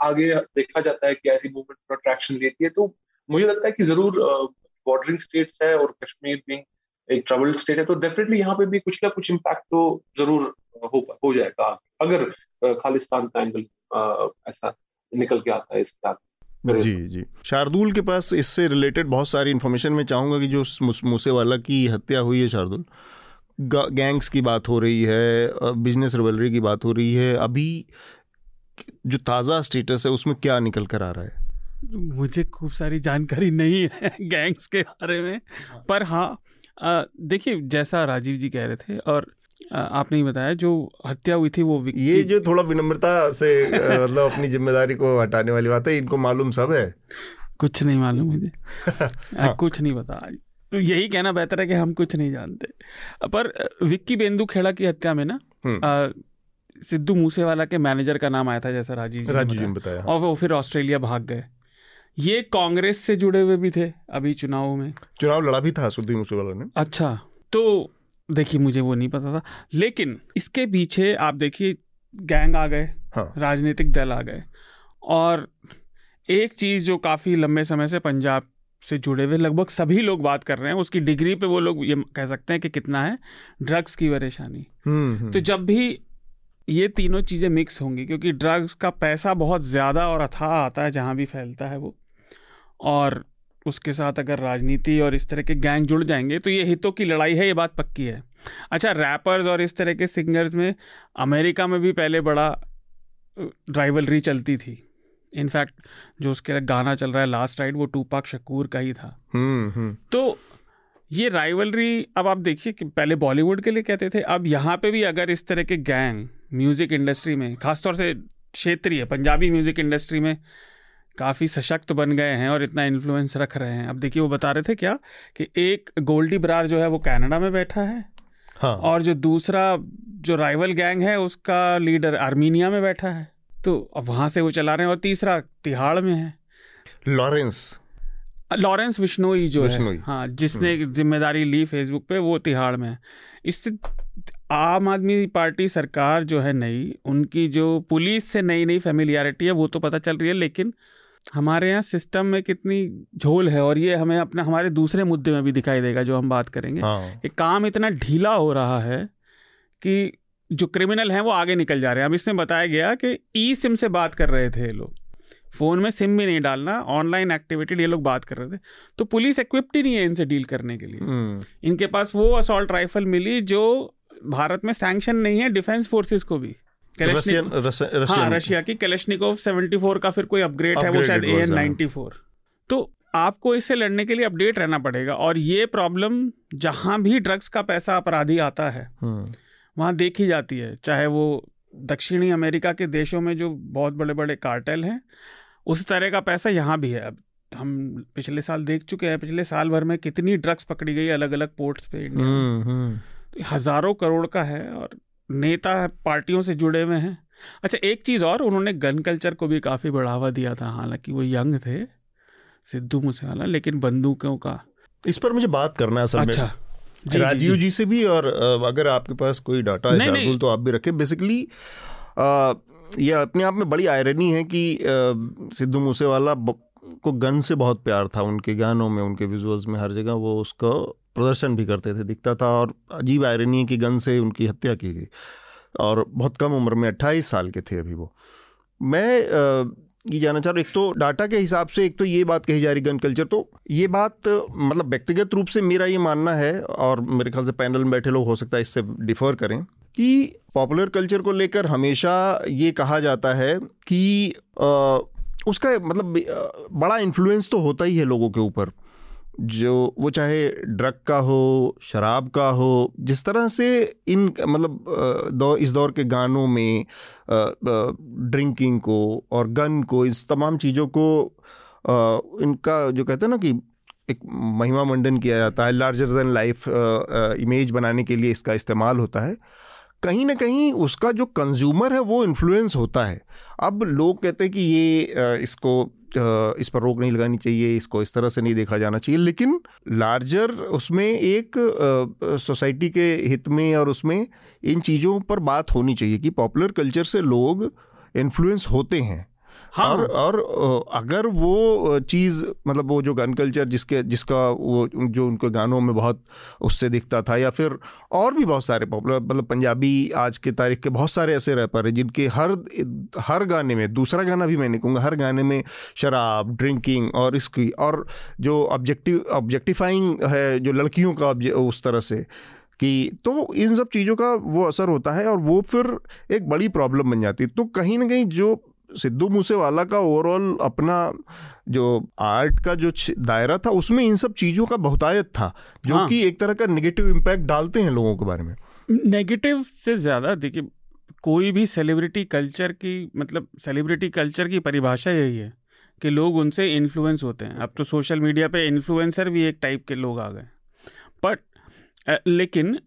आगे देखा जाता है कि ऐसी मूवमेंट पर अट्रैक्शन लेती है तो मुझे लगता है कि ज़रूर बॉर्डरिंग स्टेट्स है और कश्मीर भी एक ट्रबल स्टेट है तो डेफिनेटली यहाँ पे भी कुछ ना कुछ इम्पैक्ट तो ज़रूर हो हो जाएगा। अगर खालिस्तान का एंगल ऐसा निकल के आता है इस बात जी जी। शार्दुल के पास इससे रिलेटेड बहुत सारी इन्फॉर्मेशन मैं चाहूँगा कि जो मूसेवाला की हत्या हुई है शार्दुल गैंग्स की बात हो रही है बिज़नेस रिवलरी की बात हो रही है अभी जो ताज़ा स्टेटस है उसमें क्या निकल कर आ रहा है? मुझे खूब सारी जानकारी नहीं है गैंग्स के बारे में। पर हाँ देखिए जैसा राजीव जी कह रहे थे और आपने ही बताया जो हत्या हुई थी वो ये जो थोड़ा विनम्रता से मतलब अपनी ज़िम्मेदारी को हटाने वाली बात है इनको मालूम सब है। कुछ नहीं मालूम मुझे। हाँ। कुछ नहीं पता। तो यही कहना बेहतर है कि हम कुछ नहीं जानते। पर विक्की बेंदु खेड़ा की हत्या में ना हम्म। सिद्धू मूसेवाला के मैनेजर का नाम आया था जैसा राजीव जी राजीव जी बताया। और वो फिर ऑस्ट्रेलिया भाग गए। ये कांग्रेस से जुड़े हुए भी थे अभी चुनाव में। चुनाव लड़ा भी था सुद्दीन मूसेवाला ने। अच्छा तो देखिए मुझे वो नहीं पता था। लेकिन इसके पीछे आप देखिए गैंग आ गए हाँ। राजनीतिक दल आ गए। और एक चीज़ जो काफ़ी लंबे समय से पंजाब से जुड़े हुए लगभग सभी लोग बात कर रहे हैं उसकी डिग्री पे वो लोग ये कह सकते हैं कि कितना है ड्रग्स की परेशानी। हम्म, हम्म। तो जब भी ये तीनों चीज़ें मिक्स होंगी क्योंकि ड्रग्स का पैसा बहुत ज़्यादा और अथाह आता है जहाँ भी फैलता है वो और उसके साथ अगर राजनीति और इस तरह के गैंग जुड़ जाएँगे तो ये हितों की लड़ाई है ये बात पक्की है। अच्छा रैपर्स और इस तरह के सिंगर्स में अमेरिका में भी पहले बड़ा राइवलरी चलती थी। इनफैक्ट जो उसके गाना चल रहा है लास्ट राइड वो टूपाक शकूर का ही था। हम्म हम्म। तो ये राइवलरी अब आप देखिए कि पहले बॉलीवुड के लिए कहते थे अब यहाँ पे भी अगर इस तरह के गैंग म्यूज़िक इंडस्ट्री में खासतौर से क्षेत्रीय पंजाबी म्यूज़िक इंडस्ट्री में काफ़ी सशक्त बन गए हैं और इतना इन्फ्लुएंस रख रहे हैं। अब देखिए वो बता रहे थे क्या कि एक गोल्डी बरार जो है वो कनाडा में बैठा है हाँ। और जो दूसरा जो राइवल गैंग है उसका लीडर आर्मीनिया में बैठा है। तो अब वहाँ से वो चला रहे हैं और तीसरा तिहाड़ में है। लॉरेंस लॉरेंस विश्नोई जो विश्नोई। है हाँ जिसने ज़िम्मेदारी ली फेसबुक पे वो तिहाड़ में है। इससे आम आदमी पार्टी सरकार जो है नई उनकी जो पुलिस से नई नई फेमिलियरिटी है वो तो पता चल रही है लेकिन हमारे यहाँ सिस्टम में कितनी झोल है और ये हमें अपने हमारे दूसरे मुद्दे में भी दिखाई देगा जो हम बात करेंगे। हाँ। ये काम इतना ढीला हो रहा है कि जो क्रिमिनल हैं वो आगे निकल जा रहे हैं। अब इसमें बताया गया कि ई सिम से बात कर रहे थे ये लोग। फ़ोन में सिम भी नहीं डालना ऑनलाइन एक्टिविटी ये लोग बात कर रहे थे। तो पुलिस इक्विप्ड ही नहीं है इनसे डील करने के लिए। हम्म, इनके पास वो असॉल्ट राइफल मिली जो भारत में सैंक्शन नहीं है डिफेंस फोर्सेस को भी। रशियन हाँ रशिया की कलेशनिकोव 74 का फिर कोई अपग्रेड है वो शायद ए version। 94 तो आपको इससे लड़ने के लिए अपडेट रहना पड़ेगा और ये प्रॉब्लम जहाँ भी ड्रग्स का पैसा अपराधी आता है हम्म, वहाँ देखी जाती है। चाहे वो दक्षिणी अमेरिका के देशों में जो बहुत बड़े बड़े कार्टेल हैं उस तरह का पैसा यहाँ भी है। अब हम पिछले साल देख चुके हैं पिछले साल भर में कितनी ड्रग्स पकड़ी गई अलग अलग पोर्ट्स पे इंडिया। हम्म, हम्म, तो हज़ारों करोड़ का है और नेता पार्टियों से जुड़े हुए हैं। अच्छा एक चीज़ और उन्होंने गन कल्चर को भी काफ़ी बढ़ावा दिया था हालाँकि वो यंग थे सिद्धू मूसेवाला लेकिन बंदूकों का। इस पर मुझे बात करना है असल अच्छा। जी, जी, राजीव जी। जी से भी और अगर आपके पास कोई डाटा है नहीं, नहीं। शार्दुल तो आप भी रखें। बेसिकली ये अपने आप में बड़ी आयरनी है कि सिद्धू मूसेवाला को गन से बहुत प्यार था। उनके गानों में उनके विजुअल्स में हर जगह वो उसका प्रदर्शन भी करते थे दिखता था और अजीब आयरनी की गन से उनकी हत्या की गई। और बहुत कम उम्र में अट्ठाईस साल के थे अभी वो। मैं ये जानना चाह रहा हूँ एक तो डाटा के हिसाब से एक तो ये बात कही जा रही गन कल्चर तो ये बात मतलब व्यक्तिगत रूप से मेरा ये मानना है और मेरे ख्याल से पैनल में बैठे लोग हो सकता है इससे डिफर करें कि पॉपुलर कल्चर को लेकर हमेशा ये कहा जाता है कि अ, उसका मतलब बड़ा इन्फ्लुएंस तो होता ही है लोगों के ऊपर। जो वो चाहे ड्रग का हो, शराब का हो, जिस तरह से इन मतलब दौर इस दौर के गानों में ड्रिंकिंग को और गन को, इस तमाम चीज़ों को इनका जो कहते हैं ना कि एक महिमा मंडन किया जाता है लार्जर देन लाइफ इमेज बनाने के लिए इसका इस्तेमाल होता है। कहीं ना कहीं उसका जो कंज्यूमर है, वो इन्फ्लुएंस होता है। अब लोग कहते हैं कि ये इसको इस पर रोक नहीं लगानी चाहिए, इसको इस तरह से नहीं देखा जाना चाहिए। लेकिन लार्जर उसमें एक सोसाइटी के हित में और उसमें इन चीज़ों पर बात होनी चाहिए कि पॉपुलर कल्चर से लोग इन्फ्लुएंस होते हैं। हाँ। और और अगर वो चीज़ मतलब वो जो गन कल्चर जिसके, जिसका वो, जो उनके गानों में बहुत उससे दिखता था या फिर और भी बहुत सारे पॉपुलर मतलब पंजाबी आज के तारीख के बहुत सारे ऐसे रैपर हैं जिनके हर हर गाने में, दूसरा गाना भी मैं नहीं कहूँगा, हर गाने में शराब, ड्रिंकिंग और इसकी, और जो ऑब्जेक्टिव, ऑब्जेक्टिफाइंग है जो लड़कियों का उस तरह से कि तो इन सब चीज़ों का वो असर होता है और वो फिर एक बड़ी प्रॉब्लम बन जाती है। तो कहीं ना कहीं जो सिद्धू मूसेवाला का ओवरऑल अपना जो आर्ट का जो दायरा था उसमें इन सब चीज़ों का बहुतायत था जो हाँ। कि एक तरह का नेगेटिव इम्पैक्ट डालते हैं लोगों के बारे में। नेगेटिव से ज़्यादा देखिए कोई भी सेलिब्रिटी कल्चर की मतलब सेलिब्रिटी कल्चर की परिभाषा यही है कि लोग उनसे इन्फ्लुएंस होते हैं। अब तो सोशल मीडिया पे इन्फ्लुएंसर भी एक टाइप के लोग आ गए। बट लेकिन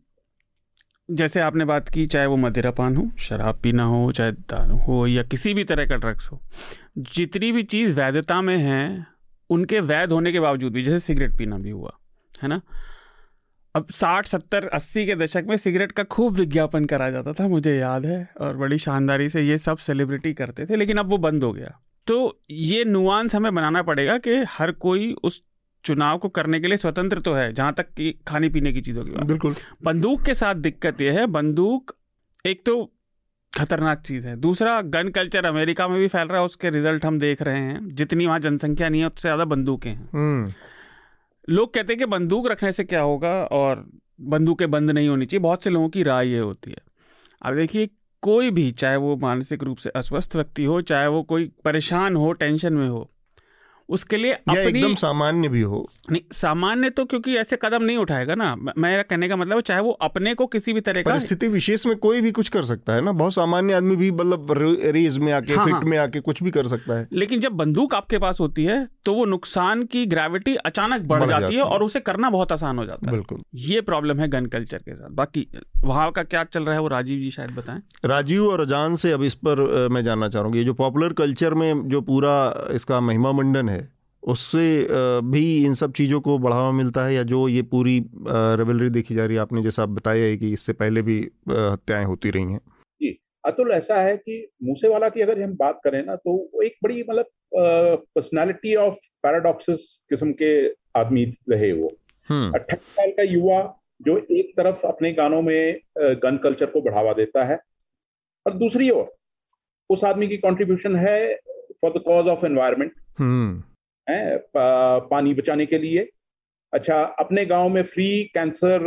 जैसे आपने बात की, चाहे वो मदिरापान हो, शराब पीना हो, चाहे दारू हो, या किसी भी तरह का ड्रग्स हो, जितनी भी चीज़ वैधता में है, उनके वैध होने के बावजूद भी, जैसे सिगरेट पीना भी हुआ, है ना? अब साठ, सत्तर, अस्सी के दशक में सिगरेट का खूब विज्ञापन करा जाता था, मुझे याद है, और बड़ी शानदारी से ये सब सेलिब्रिटी करते थे, लेकिन अब वो बंद हो गया। तो ये नुआंस हमें बनाना पड़ेगा कि हर कोई उस चुनाव को करने के लिए स्वतंत्र तो है जहाँ तक कि खाने पीने की चीज़ों की बात। बिल्कुल। बंदूक के साथ दिक्कत यह है बंदूक एक तो खतरनाक चीज़ है। दूसरा गन कल्चर अमेरिका में भी फैल रहा है उसके रिज़ल्ट हम देख रहे हैं। जितनी वहाँ जनसंख्या नहीं है उससे ज़्यादा बंदूकें हैं। हम्म। लोग कहते हैं कि बंदूक रखने से क्या होगा और बंदूकें बंद नहीं होनी चाहिए बहुत से लोगों की राय ये होती है। अब देखिए कोई भी चाहे वो मानसिक रूप से अस्वस्थ व्यक्ति हो चाहे वो कोई परेशान हो टेंशन में हो उसके लिए अपनी एकदम सामान्य भी हो। नहीं सामान्य तो क्योंकि ऐसे कदम नहीं उठाएगा ना। म- मेरा कहने का मतलब चाहे वो अपने को किसी भी तरह का परिस्थिति विशेष में कोई भी कुछ कर सकता है ना। बहुत सामान्य आदमी भी मतलब रे- रेस में आके हाँ, फिट। में आके कुछ भी कर सकता है। लेकिन जब बंदूक आपके पास होती है तो वो नुकसान की ग्रेविटी अचानक बढ़, बढ़ जाती, जाती है। है। और उसे करना बहुत आसान हो जाता है। बिल्कुल। ये प्रॉब्लम है गन कल्चर के साथ। बाकी वहाँ का क्या चल रहा है वो राजीव जी शायद बताएँ। राजीव और अजान से अब इस पर मैं जानना चाह रहा हूँ ये जो पॉपुलर कल्चर में जो पूरा इसका महिमा मंडन है उससे भी इन सब चीज़ों को बढ़ावा मिलता है या जो ये पूरी रेबलरी देखी जा रही है? आपने जैसा बताया है कि इससे पहले भी हत्याएँ होती रही हैं। जी अतुल ऐसा है कि मूसेवाला की अगर हम बात करें ना तो वो एक बड़ी मतलब पर्सनालिटी ऑफ़ पैराडॉक्सेस किस्म के आदमी रहे वो। अट्ठाईस साल का युवा जो एक तरफ़ अपने गानों में गन कल्चर को बढ़ावा देता है और दूसरी ओर उस आदमी की कंट्रीब्यूशन है for the cause of environment पानी बचाने के लिए। अच्छा अपने गाँव में फ्री कैंसर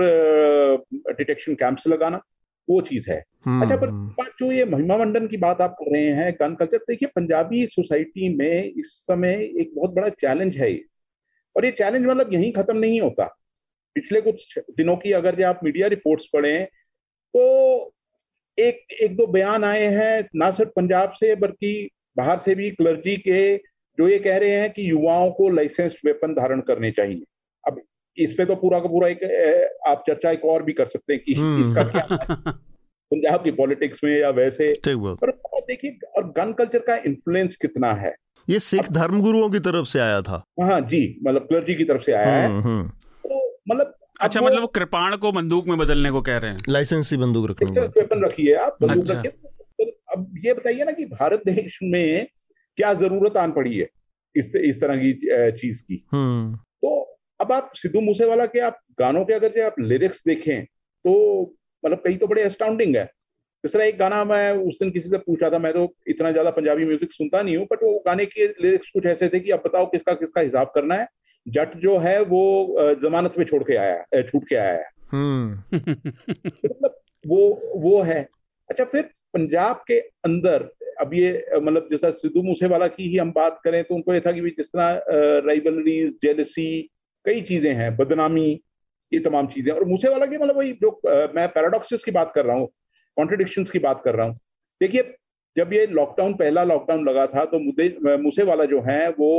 डिटेक्शन कैंप्स लगाना वो चीज़ है। अच्छा पर हम्म, जो ये महिमा मंडन की बात आप कर रहे हैं गन कल्चर देखिए पंजाबी सोसाइटी में इस समय एक बहुत बड़ा चैलेंज है ये। और ये चैलेंज मतलब यहीं खत्म नहीं होता। पिछले कुछ दिनों की अगर आप मीडिया रिपोर्ट्स पढ़ें तो एक एक दो बयान आए हैं ना सिर्फ़ पंजाब से बल्कि बाहर से भी क्लर्जी के जो ये कह रहे हैं कि युवाओं को लाइसेंस्ड वेपन धारण करने चाहिए। अब इस पे तो पूरा का पूरा एक आप चर्चा एक और भी कर सकते हैं कि हम्म। इसका क्या पंजाब की पॉलिटिक्स में या वैसे। पर देखिए और गन कल्चर का इन्फ्लुएंस कितना है। ये सिख धर्मगुरुओं की तरफ़ से आया था। हाँ जी मतलब क्लर्जी की तरफ़ से आया है। हम्म, हम्म। तो मतलब अच्छा मतलब वो कृपाण को बंदूक में बदलने को कह रहे हैं। लाइसेंसी बंदूक रखने वेपन रखिए आप बंदूक अच्छा। रखिए। तो अब ये बताइए ना कि भारत देश में क्या ज़रूरत आन पड़ी है इस इस तरह की चीज़ की? हम्म। तो अब आप सिद्धू मूसेवाला के आप गानों के अगर जो आप लिरिक्स देखें तो मतलब कहीं तो बड़े अस्टाउंडिंग है। इस तरह एक गाना मैं उस दिन किसी से पूछा था मैं तो इतना ज़्यादा पंजाबी म्यूज़िक सुनता नहीं हूँ बट वो गाने के लिरिक्स कुछ ऐसे थे कि अब बताओ किसका किसका हिसाब करना है। जट जो है वो जमानत में छोड़ के आया है, छूट के आया है। हम्म। मतलब वो वो है। अच्छा फिर पंजाब के अंदर अब ये मतलब जैसा सिद्धू मूसेवाला की ही हम बात करें तो उनको ये था कि जिस तरह राइवलरीज जेलसी कई चीज़ें हैं, बदनामी, ये तमाम चीज़ें और मूसेवाला की मतलब वही जो मैं पैराडॉक्सिस की बात कर रहा हूँ कॉन्ट्रडिक्शंस की बात कर रहा हूँ। देखिए, जब ये लॉकडाउन पहला लॉकडाउन लगा था तो मुद्दे मूसेवाला जो हैं वो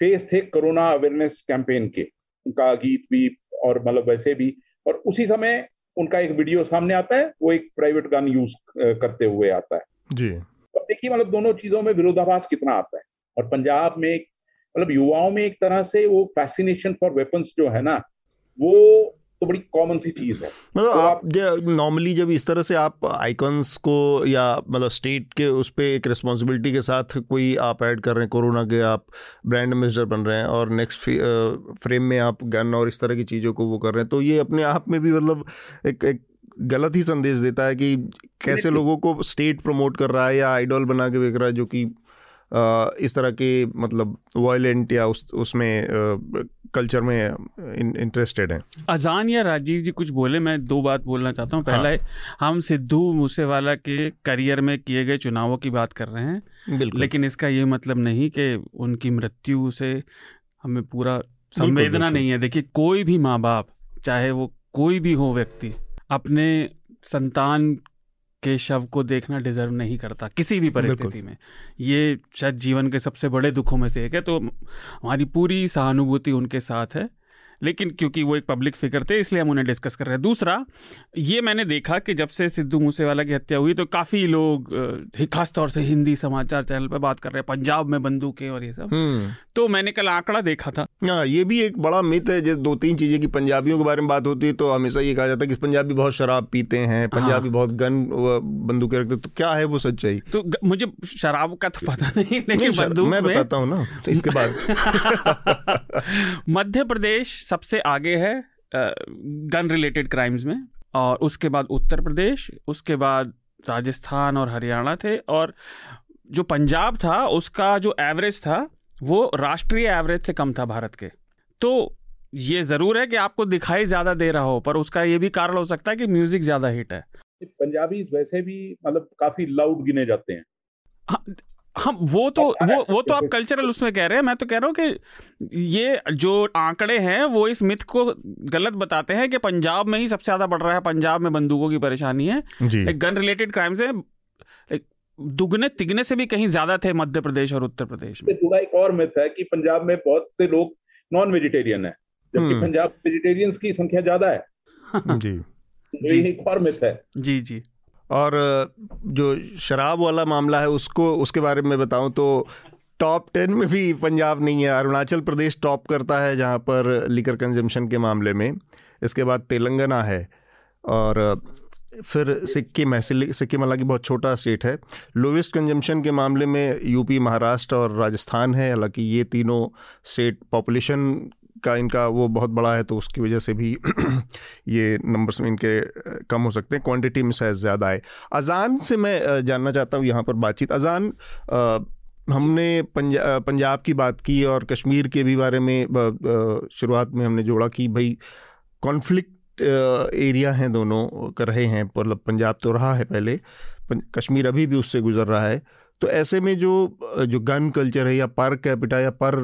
फेस थे कोरोना अवेयरनेस कैंपेन के। उनका गीत भी और मतलब वैसे भी। और उसी समय उनका एक वीडियो सामने आता है, वो एक प्राइवेट गन यूज़ करते हुए आता है। जी। अब देखिए मतलब दोनों चीज़ों में विरोधाभास कितना आता है। और पंजाब में मतलब युवाओं में एक तरह से वो फैसिनेशन फॉर वेपन्स जो है ना वो तो बड़ी कॉमन सी चीज़ है। मतलब तो आप नॉर्मली जब इस तरह से आप आइकॉन्स को या मतलब स्टेट के उस पर एक रिस्पॉन्सिबिलिटी के साथ कोई आप ऐड कर रहे हैं कोरोना के आप ब्रांड एम्बेसडर बन रहे हैं और नेक्स्ट फ्रेम में आप गन और इस तरह की चीज़ों को वो कर रहे हैं तो ये अपने आप में भी मतलब एक एक गलत ही संदेश देता है कि कैसे लोगों को स्टेट प्रमोट कर रहा है या आइडॉल बना के बेच रहा है जो कि इस तरह के मतलब वायलेंट या उस उसमें कल्चर में इंटरेस्टेड हैं। अजान या राजीव जी कुछ बोले मैं दो बात बोलना चाहता हूँ। पहला हाँ। हम सिद्धू मूसेवाला के करियर में किए गए चुनावों की बात कर रहे हैं। लेकिन इसका ये मतलब नहीं कि उनकी मृत्यु से हमें पूरा संवेदना नहीं है। देखिए कोई भी माँ बाप चाहे वो कोई भी हो व्यक्ति अपने संतान के शव को देखना डिजर्व नहीं करता किसी भी परिस्थिति में। ये शायद जीवन के सबसे बड़े दुखों में से एक है। तो हमारी पूरी सहानुभूति उनके साथ है। लेकिन क्योंकि वो एक पब्लिक फिगर थे इसलिए हम उन्हें डिस्कस कर रहे हैं। दूसरा ये मैंने देखा कि जब से सिद्धू मूसेवाला की हत्या हुई तो काफ़ी लोग अ, खास तौर से हिंदी समाचार चैनल पर बात कर रहे हैं पंजाब में बंदूकें और ये सब। हम्म। तो मैंने कल आंकड़ा देखा था। हाँ ये भी एक बड़ा मिथ है जैसे दो तीन चीज़ें कि पंजाबियों के बारे में बात होती है तो हमेशा ये कहा जाता है कि पंजाबी बहुत शराब पीते हैं पंजाबी बहुत गन बंदूकें रखते तो क्या है वो सच्चाई? तो मुझे शराब का तो पता नहीं लेकिन बंदूक मैं बताता हूँ ना तो इसके बाद। मध्य प्रदेश सबसे आगे है गन रिलेटेड क्राइम्स में और उसके बाद उत्तर प्रदेश उसके बाद राजस्थान और हरियाणा थे और जो पंजाब था उसका जो एवरेज था वो राष्ट्रीय एवरेज से कम था भारत के। तो ये ज़रूर है कि आपको दिखाई ज़्यादा दे रहा हो पर उसका ये भी कारण हो सकता है कि म्यूज़िक ज़्यादा हिट है। पंजाबी वैसे भी मतलब काफ़ी लाउड गिने जाते हैं। हाँ, हम वो तो वो वो तो आप कल्चरल उसमें कह रहे हैं। मैं तो कह रहा हूँ कि ये जो आंकड़े हैं वो इस मिथ को गलत बताते हैं कि पंजाब में ही सबसे ज़्यादा बढ़ रहा है। पंजाब में बंदूकों की परेशानी है। एक गन रिलेटेड क्राइम्स है दुगने तिगने से भी कहीं ज़्यादा थे मध्य प्रदेश और उत्तर प्रदेश में। जुड़ा एक और मिथ है कि पंजाब में बहुत से लोग नॉन वेजिटेरियन है जबकि हम्म। पंजाब वेजिटेरियंस की संख्या ज़्यादा है। जी। ये एक और मिथ है। जी जी। और, जो शराब वाला मामला है, उसको, उसके बारे में बताऊँ तो टॉप टेन में भी पंजाब नहीं है। अरुणाचल प्रदेश टॉप करता है जहाँ पर लिकर कंजम्पशन के मामले में। इसके बाद तेलंगाना है और, फिर सिक्किम है सिक्किम हालाँकि बहुत छोटा स्टेट है। लोवेस्ट कंजम्पशन के मामले में यूपी महाराष्ट्र और राजस्थान है। हालाँकि ये तीनों स्टेट पॉपुलेशन का इनका वो बहुत बड़ा है तो उसकी वजह से भी ये नंबर्स में इनके कम हो सकते हैं। क्वांटिटी में शायद ज़्यादा आए। अजान से मैं जानना चाहता हूँ यहाँ पर बातचीत। अजान हमने पंजा, पंजाब की बात की और कश्मीर के भी बारे में शुरुआत में हमने जोड़ा कि भाई कॉन्फ्लिक्ट एरिया हैं दोनों कर रहे हैं। मतलब पंजाब तो रहा है पहले कश्मीर अभी भी उससे गुजर रहा है। तो ऐसे में जो जो गन कल्चर है या पर कैपिटा या पर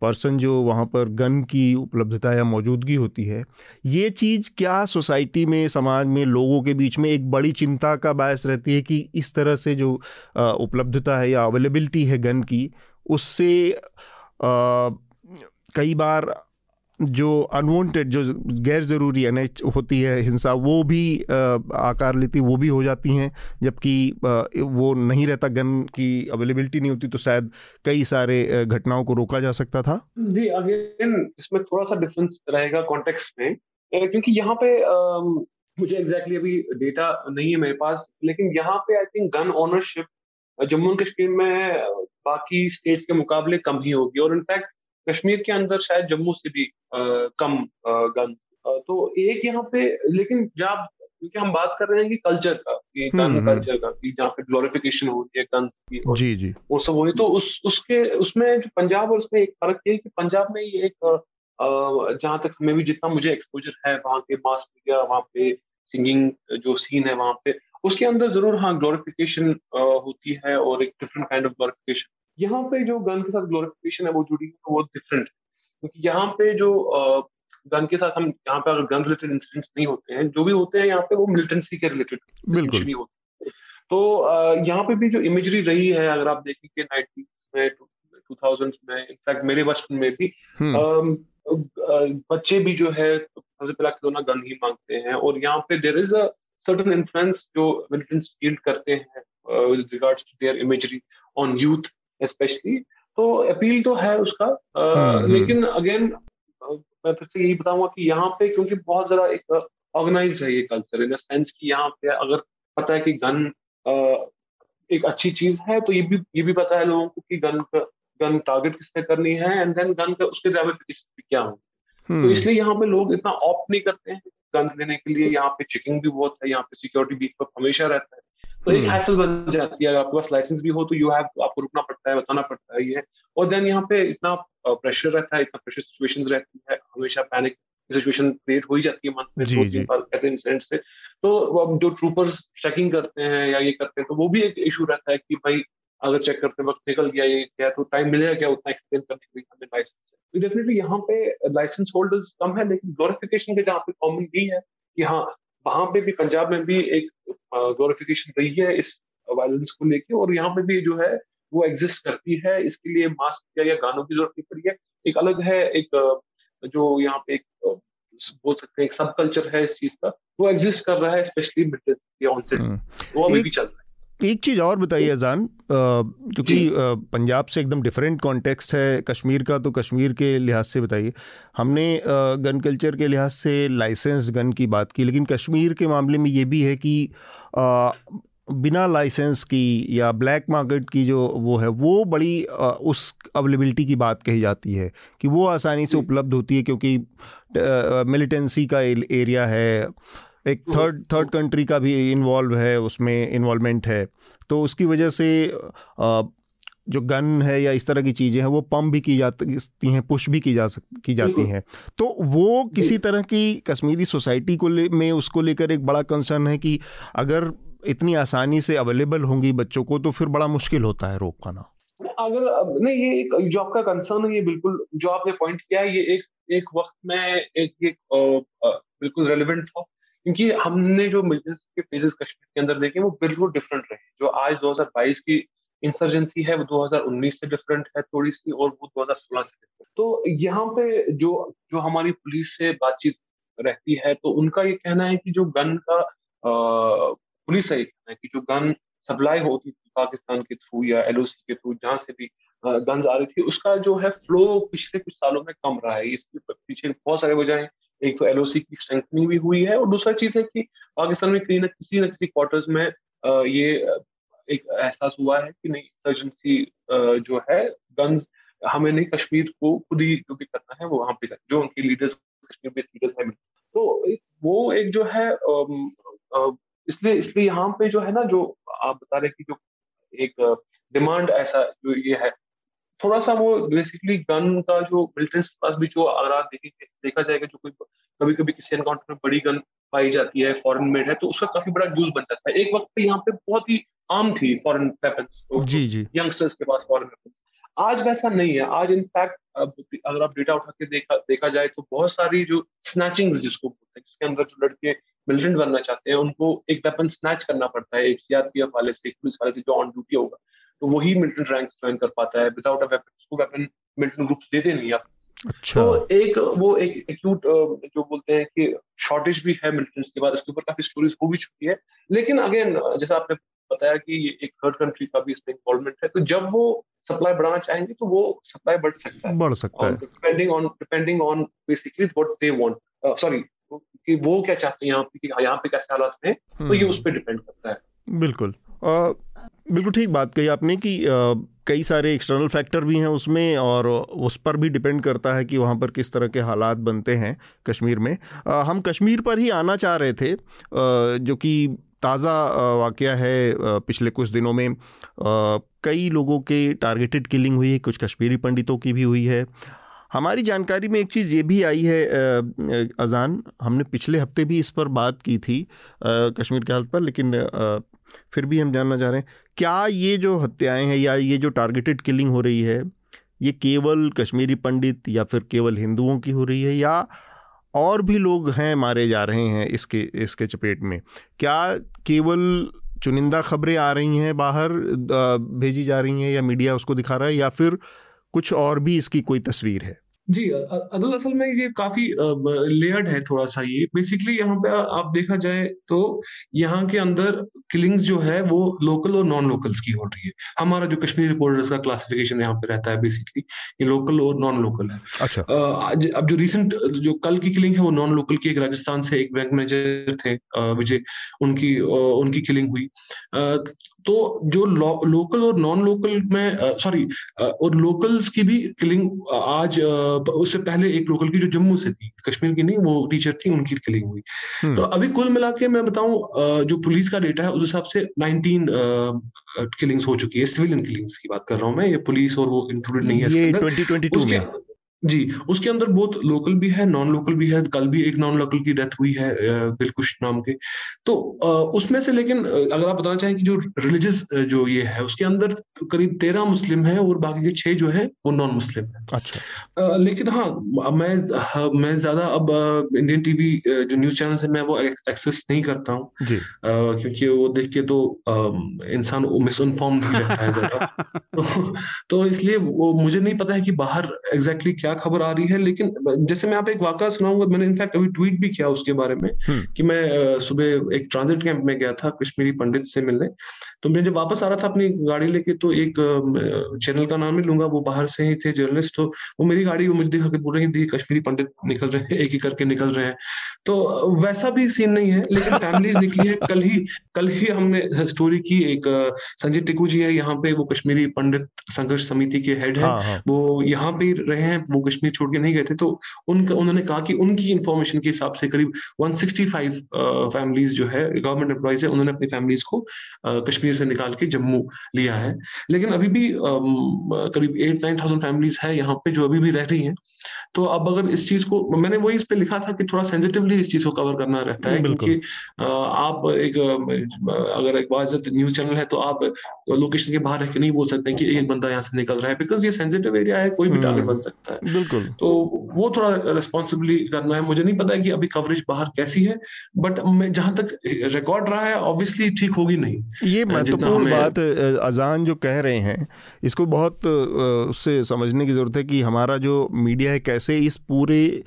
पर्सन जो वहाँ पर गन की उपलब्धता या मौजूदगी होती है, ये चीज़ क्या सोसाइटी में, समाज में, लोगों के बीच में एक बड़ी चिंता का बायस रहती है कि इस तरह से जो उपलब्धता है या अवेलेबिलिटी है गन की, उससे कई बार जो अनवांटेड जो गैर ज़रूरी अनैच होती है हिंसा, वो भी आकार लेती, वो भी हो जाती हैं, जबकि वो नहीं रहता, गन की अवेलेबिलिटी नहीं होती तो शायद कई सारे घटनाओं को रोका जा सकता था। जी, अगेन, इसमें थोड़ा सा डिफरेंस रहेगा कॉन्टेक्स्ट में क्योंकि यहाँ पे मुझे एग्जैक्टली अभी डेटा नहीं है मेरे पास, लेकिन यहाँ पे I think gun ownership Jammu and Kashmir में बाकी स्टेट्स के मुकाबले कम ही होगी, और इनफैक्ट कश्मीर के अंदर शायद जम्मू से भी आ, कम गन तो एक यहाँ पे लेकिन जब क्योंकि हम बात कर रहे हैं कि कल्चर का कि गन हम्म, कल्चर हम्म। का कि जहाँ पे ग्लोरिफिकेशन होती है गन की जी जी वो सब वही तो उस उसके उसमें जो पंजाब और उसमें एक फ़र्क ये कि पंजाब में ये एक जहाँ तक हमें भी जितना मुझे एक्सपोजर है वहाँ के मास मीडिया वहाँ पे सिंगिंग जो सीन है वहाँ पे उसके अंदर ज़रूर हाँ ग्लोरिफिकेशन होती है और एक डिफरेंट काइंड ऑफ़ ग्लोरिफिकेशन यहाँ पे जो गन के साथ ग्लोरिफिकेशन है वो जुड़ी है वो डिफरेंट है। क्योंकि यहाँ पे जो गन के साथ हम यहाँ पे अगर गन रिलेटेड इंसिडेंट्स नहीं होते हैं जो भी होते हैं यहाँ पे वो मिलिटेंसी के रिलेटेड बिल्कुल। होते हैं। तो यहाँ पे भी जो इमेजरी रही है अगर आप देखेंगे नाइनटीज में टू थाउज़ेंड में इनफैक्ट मेरे बचपन में भी हम्म। बच्चे भी जो है सबसे पहला खिलौना गन ही मांगते हैं। और यहाँ पे there is a certain influence जो मिलिटेंट्स फ़ील्ड करते हैं with regards to their imagery on youth specially तो अपील तो है उसका आ, हम्म, हम्म। लेकिन अगेन मैं फिर से यही बताऊँगा कि यहाँ पे क्योंकि बहुत ज़्यादा एक ऑर्गेनाइज है ये कल्चर इन सेंस कि यहाँ पे अगर पता है कि गन आ, एक अच्छी चीज़ है तो ये भी ये भी पता है लोगों को कि गन का गन टारगेट किस पे करनी है एंड देन गन का उसके रेमिफिकेशन क्या होंगे तो हम्म। इसलिए यहाँ पे लोग इतना ऑप्ट नहीं करते हैं गन्स लेने के लिए यहाँ पे चेकिंग भी बहुत है यहाँ पे सिक्योरिटी बीच पर हमेशा रहता है तो एक हैसल बन जाती है आपके पास लाइसेंस भी हो तो यू हैव आपको रुकना पड़ता है बताना पड़ता है ये। और देन यहाँ पे इतना प्रेशर रहता है इतना प्रेशर सिचुएशन रहती है हमेशा पैनिक सिचुएशन क्रिएट हो ही जाती है मंथ में दो तीन बार ऐसे इंसिडेंट से तो जो ट्रूपर्स चेकिंग करते हैं या ये करते हैं तो वो भी एक इशू रहता है कि भाई अगर चेक करते वक्त निकल गया ये क्या तो टाइम मिलेगा क्या उतना एक्सप्लेन करने के लिए हमें लाइसेंस तो डेफिनेटली यहाँ पे लाइसेंस होल्डर्स कम है लेकिन ग्लोरिफिकेशन के जहाँ पे कॉमन भी है कि हाँ वहाँ पे भी पंजाब में भी एक ग्लोरिफिकेशन रही है इस वायलेंस को लेके और यहाँ पे भी जो है वो एग्जिस्ट करती है। इसके लिए मास्क या गानों की ज़रूरत नहीं पड़ी है। एक अलग है एक जो यहाँ पे एक बोल सकते हैं सब कल्चर है इस चीज़ का। वो एग्जिस्ट कर रहा है स्पेशली हम्म। वो अभी भी चल रहा है। एक चीज़ और बताइए अजान क्योंकि पंजाब से एकदम डिफरेंट कॉन्टेक्स्ट है कश्मीर का तो कश्मीर के लिहाज से बताइए। हमने गन कल्चर के लिहाज से लाइसेंस गन की बात की लेकिन कश्मीर के मामले में ये भी है कि बिना लाइसेंस की या ब्लैक मार्केट की जो वो है वो बड़ी उस अवेलेबिलिटी की बात कही जाती है कि वो आसानी से उपलब्ध होती है क्योंकि मिलिटेंसी का एरिया है एक थर्ड थर्ड कंट्री का भी इन्वॉल्व है उसमें इन्वॉल्वमेंट है। तो उसकी वजह से जो गन है या इस तरह की चीज़ें हैं वो पम्प भी की जाती हैं पुश भी की जा सक की जाती हैं। तो वो किसी तरह की कश्मीरी सोसाइटी को ले में उसको लेकर एक बड़ा कंसर्न है कि अगर इतनी आसानी से अवेलेबल होंगी बच्चों को तो फिर बड़ा मुश्किल होता है रोक पाना। अगर नहीं ये एक जो आपका कंसर्न है ये बिल्कुल जो आपने पॉइंट किया है ये एक एक वक्त में एक, एक बिल्कुल रेलिवेंट था। क्योंकि हमने जो मिलिटेंसी के फेजेस कश्मीर के अंदर देखे, वो बिल्कुल डिफरेंट रहे। जो आज 2022 की इंसर्जेंसी है, वो 2019 से डिफरेंट है, थोड़ी सी और वो 2016 से डिफरेंट तो यहाँ पे जो जो हमारी पुलिस से बातचीत रहती है तो उनका ये कहना है कि जो गन का पुलिस का ये कहना है कि जो गन सप्लाई होती थी पाकिस्तान के थ्रू या एलओसी के थ्रू जहाँ से भी गन्स आ रही थी, उसका जो है फ्लो पिछले कुछ सालों में कम रहा है। इसके पीछे बहुत सारे वजह एक तो एलओसी की स्ट्रेंथनिंग भी हुई है और दूसरा चीज़ है कि पाकिस्तान में कहीं ना किसी न किसी क्वार्टर्स में ये एक एहसास हुआ है कि नहीं सर्जेंसी जो है गन्स हमें नहीं कश्मीर को खुद ही जो करना है वो वहाँ पे जो उनके लीडर्स कश्मीर बेस्ड लीडर्स है। तो वो एक जो है इसलिए इसलिए यहाँ पे जो है ना, जो आप बता रहे कि जो एक डिमांड ऐसा जो ये है थोड़ा सा वो बेसिकली गन का जो मिलिटेंट पास भी जो अगर आप देखेंगे देखा जाएगा जो कोई कभी कभी किसी एनकाउंटर में बड़ी गन पाई जाती है फॉरेन मेड है तो उसका काफ़ी बड़ा यूज़ बन जाता है। एक वक्त पे यहाँ पे बहुत ही आम थी फॉरेन वेपन्स तो जी जी। यंगस्टर्स के पास फॉरेन वेपन्स आज वैसा नहीं है। आज इनफैक्ट अगर आप डेटा उठा के देखा देखा जाए तो बहुत सारी जो स्नैचिंग जिसको बोलते हैं जिसके अंदर जो लड़के मिलिटेंट बनना चाहते हैं उनको एक वेपन स्नैच करना पड़ता है एक सीआरपीएफ वाले से एक पुलिस वाले से जो ऑन ड्यूटी होगा। तो वही मिलिटेंट रैंक ज्वाइन कर पाता है विदाउट अ वेपन उसको वेपन मिलिटेंट ग्रुप देते नहीं आप। अच्छा। तो एक वो एक एक्यूट जो बोलते हैं कि शॉर्टेज भी है मिलिटेंट्स के बाद इसके ऊपर काफ़ी स्टोरीज हो भी चुकी है। लेकिन अगेन जैसा आपने बताया कि ये एक थर्ड कंट्री का भी इसमें इन्वॉल्वमेंट है तो जब वो सप्लाई बढ़ाना चाहेंगे तो वो सप्लाई बढ़ सकता है। बढ़ सकता है। Depending on depending on basically what they want sorry कि वो क्या चाहते हैं यहाँ पे कि यहाँ पे कैसे हालात हैं तो ये हम्म। उस पर डिपेंड करता है। बिल्कुल। बिल्कुल ठीक बात कही आपने कि कई सारे एक्सटर्नल फैक्टर भी हैं उसमें और उस पर भी डिपेंड करता है कि वहाँ पर किस तरह के हालात बनते हैं कश्मीर में। हम कश्मीर पर ही आना चाह रहे थे जो कि ताज़ा वाक़ है पिछले कुछ दिनों में। कई लोगों के टारगेटेड किलिंग हुई है, कुछ कश्मीरी पंडितों की भी हुई है। हमारी जानकारी में एक चीज़ ये भी आई है अजान, हमने पिछले हफ़्ते भी इस पर बात की थी कश्मीर के हालत पर, लेकिन फिर भी हम जानना चाह रहे हैं, क्या ये जो हत्याएँ हैं या ये जो टारगेटेड किलिंग हो रही है, ये केवल कश्मीरी पंडित या फिर केवल हिंदुओं की हो रही है या और भी लोग हैं मारे जा रहे हैं इसके इसके चपेट में? क्या केवल चुनिंदा खबरें आ रही हैं बाहर भेजी जा रही हैं या मीडिया उसको दिखा रहा है या फिर कुछ और भी इसकी कोई तस्वीर है? जी अदल असल में ये काफ़ी लेयर्ड है थोड़ा सा ये। बेसिकली यहाँ पे आप देखा जाए तो यहाँ के अंदर किलिंग्स जो है वो लोकल और नॉन लोकल्स की हो रही है। हमारा जो कश्मीर रिपोर्टर्स का क्लासिफिकेशन यहाँ पे रहता है बेसिकली ये लोकल और नॉन लोकल है। अच्छा। अब जो रिसेंट जो कल की किलिंग है वो नॉन लोकल की एक राजस्थान से एक बैंक मैनेजर थे विजय उनकी उनकी किलिंग हुई। तो जो लो, लोकल और नॉन लोकल में सॉरी और लोकल्स की भी किलिंग आज उससे पहले एक लोकल की जो जम्मू से थी कश्मीर की नहीं वो टीचर थी उनकी किलिंग हुई। हम्म। तो अभी कुल मिला के मैं बताऊँ जो पुलिस का डेटा है उस हिसाब से 19 किलिंग्स हो चुकी है सिविलियन किलिंग्स की बात कर रहा हूँ मैं ये पुलिस और वो इंक्लूडेड नहीं है ये 2022 में। जी उसके अंदर बहुत लोकल भी है नॉन लोकल भी है। कल भी एक नॉन लोकल की डेथ हुई है दिलकुश नाम के। तो उसमें से लेकिन अगर आप बताना चाहें कि जो रिलीजियस जो ये है उसके अंदर करीब तेरह मुस्लिम है और बाकी के छह जो है वो नॉन मुस्लिम है। अच्छा। लेकिन हाँ मैं हाँ, मैं ज़्यादा अब इंडियन टीवी जो न्यूज़ चैनल है मैं वो एक्सेस नहीं करता हूँ। क्योंकि वो देख के तो इंसान मिसइनफॉर्म नहीं रहता है ज़्यादा। तो, तो इसलिए वो मुझे नहीं पता है कि बाहर एग्जैक्टली क्या क्या खबर आ रही है लेकिन जैसे मैं आप एक वाकया सुनाऊँगा मैंने इनफैक्ट अभी ट्वीट भी किया उसके बारे में हम्म। कि मैं सुबह एक ट्रांजिट कैंप में गया था कश्मीरी पंडित से मिलने तो मैं जब वापस आ रहा था अपनी गाड़ी लेके तो एक चैनल का नाम ही लूँगा वो बाहर से ही थे जर्नलिस्ट तो वो मेरी गाड़ी वो मुझे दिखा के बोल रहे हैं कश्मीरी पंडित निकल रहे हैं एक ही करके निकल रहे हैं तो वैसा भी सीन नहीं है लेकिन फैमिलीज़ निकली है कल ही कल ही हमने स्टोरी की एक संजय टिकू जी है यहाँ पे वो कश्मीरी पंडित संघर्ष समिति के हेड है हाँ, हाँ. वो यहाँ पे रहे हैं वो जम्मू कश्मीर छोड़ के नहीं गए थे तो उनका, उन्होंने कहा कि उनकी इन्फॉर्मेशन के हिसाब से करीब 165 फैमिलीज़ जो है गवर्नमेंट एम्प्लॉयज़ है, उन्होंने अपनी फैमिलीज़ को कश्मीर से निकाल के जम्मू लिया है। लेकिन अभी भी करीब एट नाइन थाउज़ेंड फैमिलीज़ है यहाँ पे जो अभी भी रह रही हैं। तो अब अगर इस चीज़ को मैंने वही इस पे लिखा था कि थोड़ा सेंसिटिवली इस चीज़ को कवर करना रहता है क्योंकि आप एक अगर एक बात न्यूज़ चैनल है तो आप लोकेशन के बाहर रह के नहीं बोल सकते कि एक बंदा यहाँ से निकल रहा है बिकॉज़ ये सेंसिटिव एरिया है कोई भी टारगेट हम्म। बन सकता है। बिल्कुल। तो वो थोड़ा रिस्पॉन्सिबली करना है। मुझे नहीं पता है कि अभी कवरेज बाहर कैसी है बट मैं जहाँ तक रिकॉर्ड रहा है ऑब्वियसली ठीक होगी नहीं। ये महत्वपूर्ण बात अजान जो कह रहे हैं इसको बहुत उससे समझने की ज़रूरत है कि हमारा जो मीडिया है कैसे इस पूरे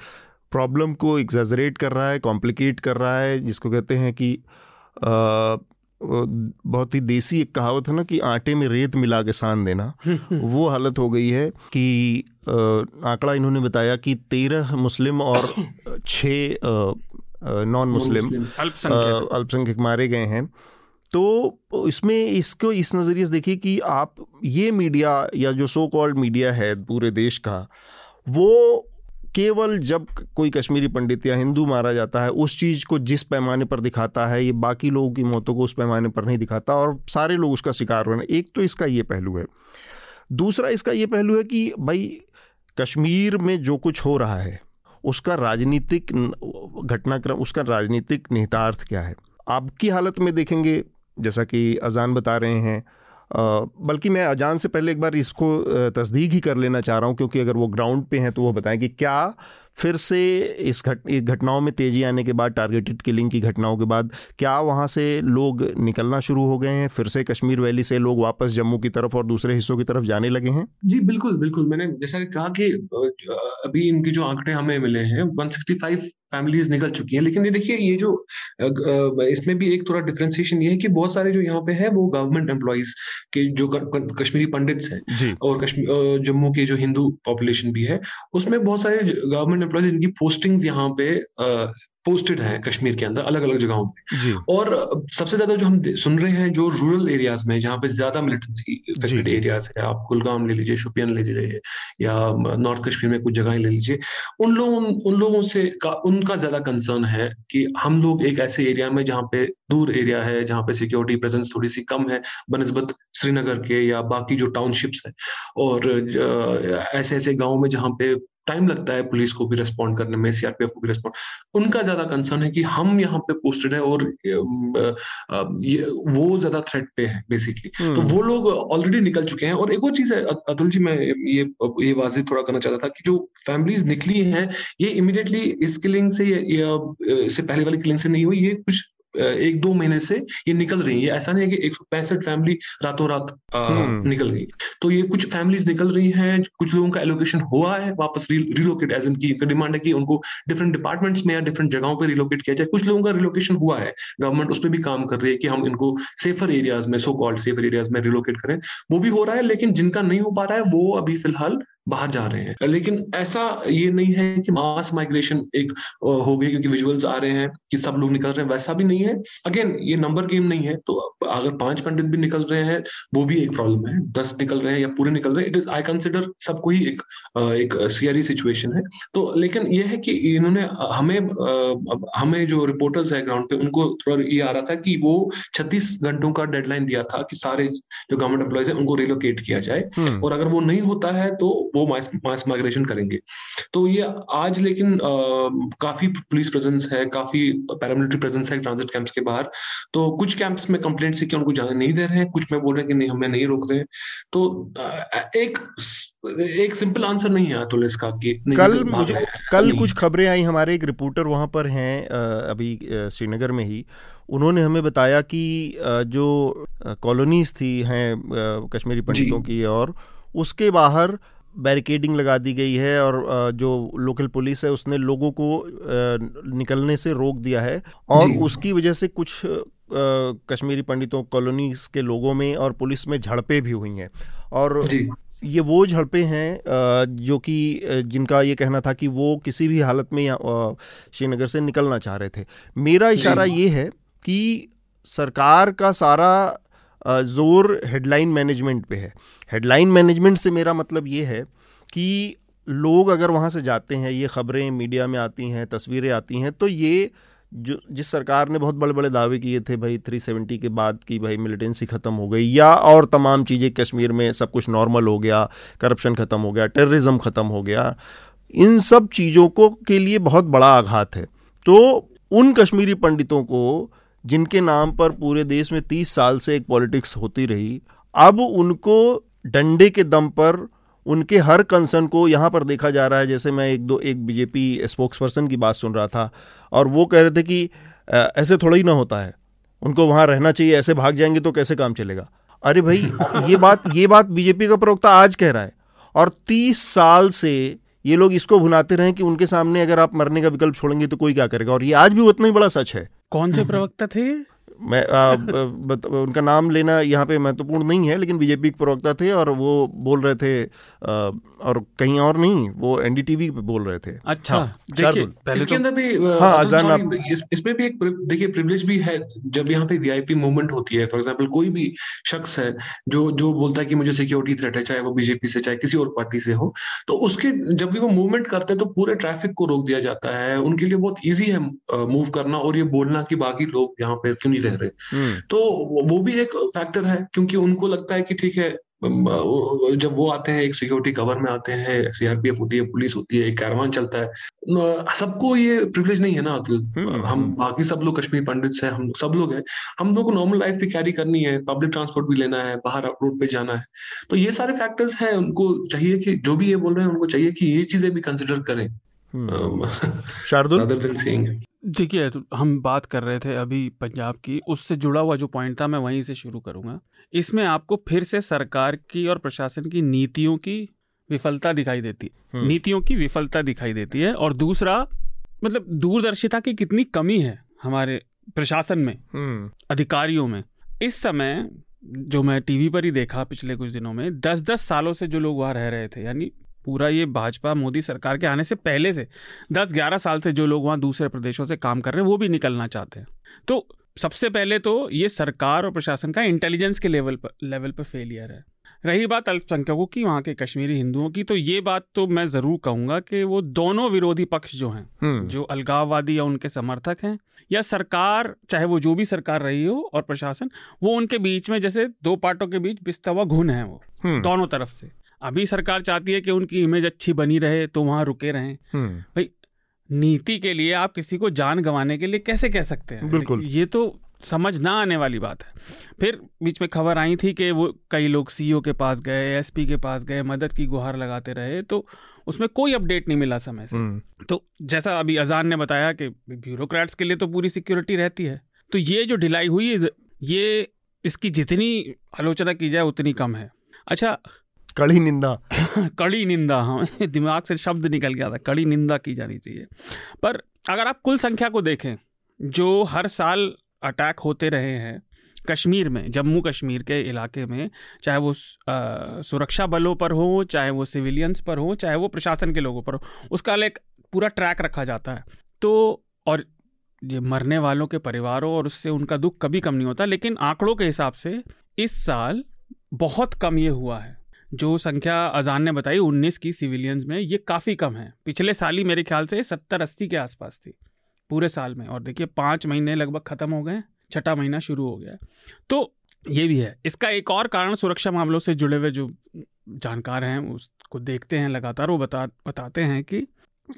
प्रॉब्लम को एग्जेजरेट कर रहा है कॉम्प्लिकेट कर रहा है जिसको कहते हैं कि आ, बहुत ही देसी एक कहावत है ना कि आटे में रेत मिला के सान देना। वो हालत हो गई है कि आंकड़ा इन्होंने बताया कि तेरह मुस्लिम और छः नॉन मुस्लिम अल्पसंख्यक। मारे गए हैं। तो इसमें इसको इस नज़रिए से देखिए कि आप ये मीडिया या जो सो कॉल्ड मीडिया है पूरे देश का वो केवल जब कोई कश्मीरी पंडित या हिंदू मारा जाता है, उस चीज़ को जिस पैमाने पर दिखाता है, ये बाकी लोगों की मौतों को उस पैमाने पर नहीं दिखाता और सारे लोग उसका शिकार हो हैं। एक तो इसका ये पहलू है। दूसरा इसका ये पहलू है कि भाई, कश्मीर में जो कुछ हो रहा है, उसका राजनीतिक घटनाक्रम, उसका राजनीतिक निहितार्थ क्या है? आपकी हालत में देखेंगे, जैसा कि अजान बता रहे हैं बल्कि मैं अजान से पहले एक बार इसको तस्दीक ही कर लेना चाह रहा हूँ, क्योंकि अगर वो ग्राउंड पे हैं तो वो बताएँ कि क्या फिर से इस घट घटनाओं में तेज़ी आने के बाद टारगेटेड किलिंग की घटनाओं के बाद क्या वहाँ से लोग निकलना शुरू हो गए हैं? फिर से कश्मीर वैली से लोग वापस जम्मू की तरफ़ और दूसरे हिस्सों की तरफ़ जाने लगे हैं? जी बिल्कुल बिल्कुल। मैंने जैसा कहा कि अभी इनके जो आंकड़े हमें मिले हैं 165 फैमिलीज़ निकल चुकी हैं। लेकिन ये देखिए ये जो इसमें भी एक थोड़ा डिफ्रेंसिएशन ये है कि बहुत सारे जो यहाँ पे है वो गवर्नमेंट एम्प्लॉयज़ के जो कश्मीरी पंडित्स हैं और कश्मीर जम्मू के जो हिंदू पॉपुलेशन भी है उसमें बहुत सारे गवर्नमेंट एम्प्लॉयज़ इनकी पोस्टिंग्स यहाँ पे पोस्टेड हैं कश्मीर के अंदर अलग अलग जगहों पे। और सबसे ज़्यादा जो हम सुन रहे हैं जो रूरल एरियाज़ में जहाँ पे ज़्यादा मिलिटेंसी इफेक्टेड एरियाज़ है आप कुलगाम ले लीजिए शोपियन ले लीजिए या नॉर्थ कश्मीर में कुछ जगह ले लीजिए उन लोगों उन लोगों से का उनका ज़्यादा कंसर्न है कि हम लोग एक ऐसे एरिया में जहाँ पे दूर एरिया है जहाँ पे सिक्योरिटी प्रेजेंस थोड़ी सी कम है बनस्बत श्रीनगर के या बाकी जो टाउनशिप्स है और ऐसे ऐसे गाँव में जहाँ पे टाइम लगता है पुलिस को भी रिस्पॉन्ड करने में सीआरपीएफ को भी रिस्पॉन्ड उनका ज़्यादा कंसर्न है कि हम यहाँ पे पोस्टेड है और ये वो ज़्यादा थ्रेट पे है बेसिकली तो हम्म। वो लोग ऑलरेडी निकल चुके हैं। और एक और चीज़ है अतुल जी मैं ये ये वाजिब थोड़ा करना चाहता था कि जो फैमिलीज़ निकली हैं ये इमिडिएटली इस किलिंग से या इससे पहले वाली किलिंग से नहीं हुई ये कुछ एक दो महीने से ये निकल रही है। ऐसा नहीं है कि एक सौ पैंसठ फैमिली रातों रात हम्म। निकल गई तो ये कुछ फैमिलीज़ निकल रही हैं कुछ लोगों का एलोकेशन हुआ है वापस रिलोकेट एज इनकी डिमांड है कि उनको डिफरेंट डिपार्टमेंट्स में या डिफरेंट जगहों पर रिलोकेट किया जाए। कुछ लोगों का रिलोकेशन हुआ है। गवर्नमेंट उस पर भी काम कर रही है कि हम इनको सेफर एरियाज़ में सो कॉल्ड सेफर एरियाज़ में रिलोकेट करें। वो भी हो रहा है लेकिन जिनका नहीं हो पा रहा है वो अभी फ़िलहाल बाहर जा रहे हैं। लेकिन ऐसा ये नहीं है कि मास माइग्रेशन एक हो गई क्योंकि विजुअल्स आ रहे हैं कि सब लोग निकल रहे हैं वैसा भी नहीं है। अगेन ये नंबर गेम नहीं है तो अगर पाँच पंडित भी निकल रहे हैं वो भी एक प्रॉब्लम है। दस निकल रहे हैं या पूरे निकल रहे हैं इट इज़ आई कंसिडर सबको ही एक एक सियरी सिचुएशन है। तो लेकिन ये है कि इन्होंने हमें हमें जो रिपोर्टर्स है ग्राउंड पे उनको थोड़ा ये आ रहा था कि वो छत्तीस घंटों का डेडलाइन दिया था कि सारे जो गवर्नमेंट एम्प्लॉयज़ है उनको रिलोकेट किया जाए। हम्म। और अगर वो नहीं होता है तो वो मास मास माइग्रेशन करेंगे। तो ये आज लेकिन आ, काफ़ी पुलिस प्रेजेंस है काफ़ी पैरामिलिट्री प्रेजेंस है ट्रांजिट कैंप्स के बाहर। तो कुछ कैंप्स में कंप्लेंट से कि उनको जाने नहीं दे रहे हैं कुछ में बोल रहे हैं कि नहीं हमें नहीं रोक रहे हैं। तो एक एक सिंपल आंसर नहीं है अतुल इसका कि कल मुझे कल कुछ खबरें आई हमारे एक रिपोर्टर वहाँ पर हैं अभी श्रीनगर में ही। उन्होंने हमें बताया कि जो कॉलोनीज थी हैं कश्मीरी पंडितों की और उसके बाहर बैरिकेडिंग लगा दी गई है और जो लोकल पुलिस है उसने लोगों को निकलने से रोक दिया है और उसकी वजह से कुछ कश्मीरी पंडितों कॉलोनीज के लोगों में और पुलिस में झड़पें भी हुई हैं। और ये वो झड़पें हैं जो कि जिनका ये कहना था कि वो किसी भी हालत में श्रीनगर से निकलना चाह रहे थे। मेरा इशारा ये है कि सरकार का सारा ज़ोर हेडलाइन मैनेजमेंट पे है। हेडलाइन मैनेजमेंट से मेरा मतलब ये है कि लोग अगर वहाँ से जाते हैं, ये खबरें मीडिया में आती हैं, तस्वीरें आती हैं तो ये जो, जिस सरकार ने बहुत बड़े बड़े दावे किए थे भाई 370 के बाद की भाई मिलिटेंसी ख़त्म हो गई, या और तमाम चीज़ें कश्मीर में सब कुछ नॉर्मल हो गया करप्शन ख़त्म हो गया टेररिज्म ख़त्म हो गया, इन सब चीज़ों को, के लिए बहुत बड़ा आघात है। तो उन कश्मीरी पंडितों को जिनके नाम पर पूरे देश में तीस साल से एक पॉलिटिक्स होती रही अब उनको डंडे के दम पर उनके हर कंसर्न को यहाँ पर देखा जा रहा है जैसे मैं एक दो एक बीजेपी स्पोक्स पर्सन की बात सुन रहा था और वो कह रहे थे कि ऐसे थोड़ा ही ना होता है। उनको वहाँ रहना चाहिए ऐसे भाग जाएँगे तो कैसे काम चलेगा? अरे भाई ये बात ये बात बीजेपी का प्रवक्ता आज कह रहा है और तीस साल से ये लोग इसको भुनाते रहे कि उनके सामने अगर आप मरने का विकल्प छोड़ेंगे तो कोई क्या करेगा? और ये आज भी उतना ही बड़ा सच है। कौन से प्रवक्ता थे? मैं आ, बत, उनका नाम लेना यहाँ पे महत्वपूर्ण नहीं है लेकिन बीजेपी के प्रवक्ता थे और वो बोल रहे थे आ, और कहीं और नहीं वो एनडीटीवी पे बोल रहे थे। अच्छा हाँ, देखिए इसके तो, अंदर भी हाँ अजान आप इस, इसमें भी एक देखिए प्रिविलेज भी है जब यहाँ पे वीआईपी मूवमेंट होती है फॉर एग्जांपल कोई भी शख्स है जो जो बोलता है कि मुझे सिक्योरिटी थ्रेट है चाहे वो बीजेपी से चाहे किसी और पार्टी से हो तो उसके जब भी वो मूवमेंट करते हैं तो पूरे ट्रैफ़िक को रोक दिया जाता है उनके लिए बहुत ईजी है मूव करना और ये बोलना कि बाकी लोग यहाँ पे क्यों नहीं रह रहे हम्म। तो वो भी एक फैक्टर है क्योंकि उनको लगता है कि ठीक है जब वो आते हैं एक सिक्योरिटी कवर में आते हैं सीआरपीएफ होती है पुलिस होती है एक कैरवान चलता है सबको ये प्रिविलेज नहीं है ना हम्म, हम हम्म। बाकी सब लोग कश्मीर पंडित हैं हम सब लोग हैं। हम लोग को नॉर्मल लाइफ भी कैरी करनी है पब्लिक ट्रांसपोर्ट भी लेना है बाहर रोड पे जाना है। तो ये सारे फैक्टर्स हैं उनको चाहिए कि जो भी ये बोल रहे हैं उनको चाहिए कि ये चीज़ें भी कंसिडर करें। शार्दुल? देखिए तो हम बात कर रहे थे अभी पंजाब की उससे जुड़ा हुआ जो पॉइंट था मैं वहीं से शुरू करूँगा इसमें आपको फिर से सरकार की और प्रशासन की नीतियों की विफलता दिखाई देती है हम्म। नीतियों की विफलता दिखाई देती है और दूसरा मतलब दूरदर्शिता की कितनी कमी है हमारे प्रशासन में हम्म। अधिकारियों में इस समय जो मैं टीवी पर ही देखा पिछले कुछ दिनों में दस दस सालों से जो लोग वहाँ रह रहे थे यानी पूरा ये भाजपा मोदी सरकार के आने से पहले से दस ग्यारह साल से जो लोग वहाँ दूसरे प्रदेशों से काम कर रहे हैं वो भी निकलना चाहते हैं तो सबसे पहले तो ये सरकार और प्रशासन का इंटेलिजेंस के लेवल पर लेवल पर फेलियर है रही बात अल्पसंख्यकों की वहाँ के कश्मीरी हिंदुओं की तो ये बात तो मैं ज़रूर कहूँगा कि वो दोनों विरोधी पक्ष जो हैं हम्म। जो अलगाववादी या उनके समर्थक हैं या सरकार चाहे वो जो भी सरकार रही हो और प्रशासन वो उनके बीच में जैसे दो पार्टों के बीच बिस्ता हुआ घुन है वो हम्म। दोनों तरफ़ से अभी सरकार चाहती है कि उनकी इमेज अच्छी बनी रहे तो वहाँ रुके रहें। हम्म। भाई नीति के लिए आप किसी को जान गंवाने के लिए कैसे कह सकते हैं? बिल्कुल। ये तो समझ ना आने वाली बात है। फिर बीच में खबर आई थी कि वो कई लोग सीईओ के पास गए एसपी के पास गए मदद की गुहार लगाते रहे तो उसमें कोई अपडेट नहीं मिला समय से। हम्म। तो जैसा अभी अजान ने बताया कि ब्यूरोक्रेट्स के लिए तो पूरी सिक्योरिटी रहती है। तो ये जो ढिलाई हुई ये इसकी जितनी आलोचना की जाए उतनी कम है। अच्छा कड़ी निंदा कड़ी निंदा हाँ दिमाग से शब्द निकल गया था कड़ी निंदा की जानी चाहिए पर अगर आप कुल संख्या को देखें जो हर साल अटैक होते रहे हैं कश्मीर में जम्मू कश्मीर के इलाके में चाहे वो आ, सुरक्षा बलों पर हो चाहे वो सिविलियंस पर हो चाहे वो प्रशासन के लोगों पर हो उसका एक पूरा ट्रैक रखा जाता है तो और ये मरने वालों के परिवारों और उससे उनका दुख कभी कम नहीं होता लेकिन आंकड़ों के हिसाब से इस साल बहुत कम ये हुआ है जो संख्या अजान ने बताई, उन्नीस की सिविलियंस में, ये काफ़ी कम है। पिछले साल ही मेरे ख्याल से सत्तर अस्सी के आसपास थी, पूरे साल में। और देखिए, पाँच महीने लगभग ख़त्म हो गए छठा महीना शुरू हो गया तो ये भी है। इसका एक और कारण सुरक्षा मामलों से जुड़े हुए जो जानकार हैं, उसको देखते हैं लगातार, वो बता, बताते हैं कि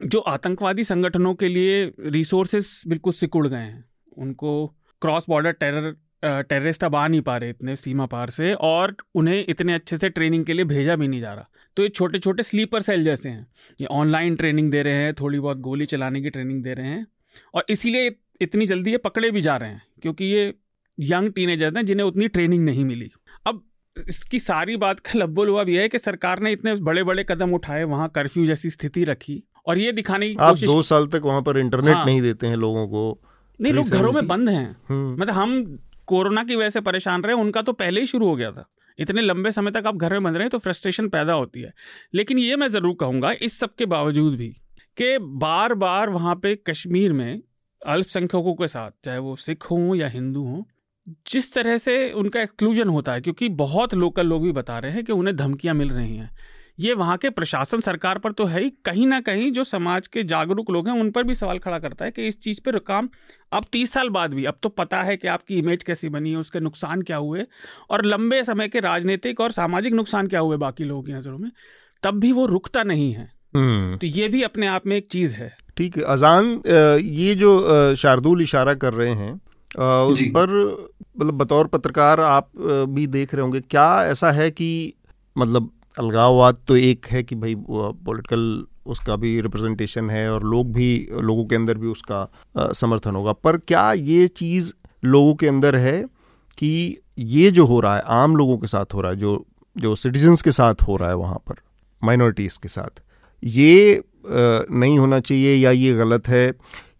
जो आतंकवादी संगठनों के लिए रिसोर्सेस बिल्कुल सिकुड़ गए हैं। उनको क्रॉस बॉर्डर टेरर टेररिस्ट अब आ नहीं पा रहे इतने सीमा पार से और उन्हें इतने अच्छे से ट्रेनिंग के लिए भेजा भी नहीं जा रहा। तो ये छोटे छोटे स्लीपर सेल जैसे हैं। ये ऑनलाइन ट्रेनिंग दे रहे हैं थोड़ी बहुत गोली चलाने की ट्रेनिंग दे रहे हैं और इसीलिए इतनी जल्दी ये पकड़े भी जा रहे हैं क्योंकि ये यंग टीनेजर हैं जिन्हें उतनी ट्रेनिंग नहीं मिली। अब इसकी सारी बात का लब्बो लुआ भी है कि सरकार ने इतने बड़े बड़े कदम उठाए वहाँ कर्फ्यू जैसी स्थिति रखी और ये दिखाने की आप दो साल तक वहाँ पर इंटरनेट हाँ, नहीं देते हैं लोगों को नहीं लोग घरों में बंद हैं। हम्म। मतलब हम कोरोना की वजह से परेशान रहे, उनका तो पहले ही शुरू हो गया था। इतने लंबे समय तक आप घर में बंद रहे तो फ्रस्ट्रेशन पैदा होती है। लेकिन ये मैं ज़रूर कहूँगा, इस सब के बावजूद भी कि बार बार वहाँ पे कश्मीर में अल्पसंख्यकों के साथ, चाहे वो सिख हों या हिंदू हों, जिस तरह से उनका एक्सक्लूजन होता है, क्योंकि बहुत लोकल लोग भी बता रहे हैं कि उन्हें धमकियाँ मिल रही हैं। ये वहाँ के प्रशासन सरकार पर तो है ही। कहीं ना कहीं जो समाज के जागरूक लोग हैं उन पर भी सवाल खड़ा करता है कि इस चीज़ पर काम अब तीस साल बाद भी। अब तो पता है कि आपकी इमेज कैसी बनी है उसके नुकसान क्या हुए और लंबे समय के राजनीतिक और सामाजिक नुकसान क्या हुए बाकी लोगों की नज़रों में। तब भी वो रुकता नहीं है। हम्म। तो ये भी अपने आप में एक चीज़ है। ठीक है। अजान ये जो शार्दुल इशारा कर रहे हैं उस पर मतलब बतौर पत्रकार आप भी देख रहे होंगे। क्या ऐसा है कि मतलब अलगाववाद तो एक है कि भाई पॉलिटिकल उसका भी रिप्रेजेंटेशन है और लोग भी, लोगों के अंदर भी उसका समर्थन होगा। पर क्या ये चीज़ लोगों के अंदर है कि ये जो हो रहा है, आम लोगों के साथ हो रहा है, जो जो सिटीजन्स के साथ हो रहा है वहाँ पर माइनॉरिटीज़ के साथ, ये नहीं होना चाहिए या ये गलत है?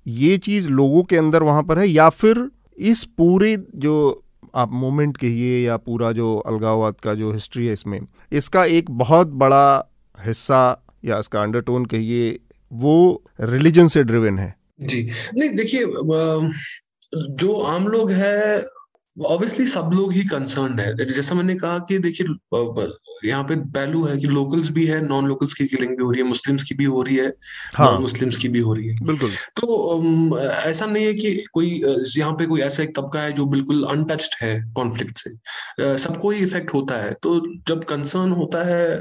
ये चीज़ लोगों के अंदर वहाँ पर है या फिर इस पूरे जो आप मोमेंट कहिए या पूरा जो अलगाववाद का जो हिस्ट्री है इसमें, इसका एक बहुत बड़ा हिस्सा या इसका अंडरटोन कहिए, वो रिलीजन से ड्रिवन है। जी। नहीं, देखिए जो आम लोग है ऑब्वियसली सब लोग ही कंसर्न है। जैसा मैंने कहा कि देखिए यहाँ पे पहलू है कि लोकल्स भी है नॉन लोकल्स की किलिंग भी हो रही है मुस्लिम्स की भी हो रही है हाँ। नॉन मुस्लिम्स की भी हो रही है। बिल्कुल। तो ऐसा नहीं है कि कोई यहाँ पे कोई ऐसा एक तबका है जो बिल्कुल अनटच्ड है कॉन्फ्लिक्ट से। सबको ही इफ़ेक्ट होता है। तो जब कंसर्न होता है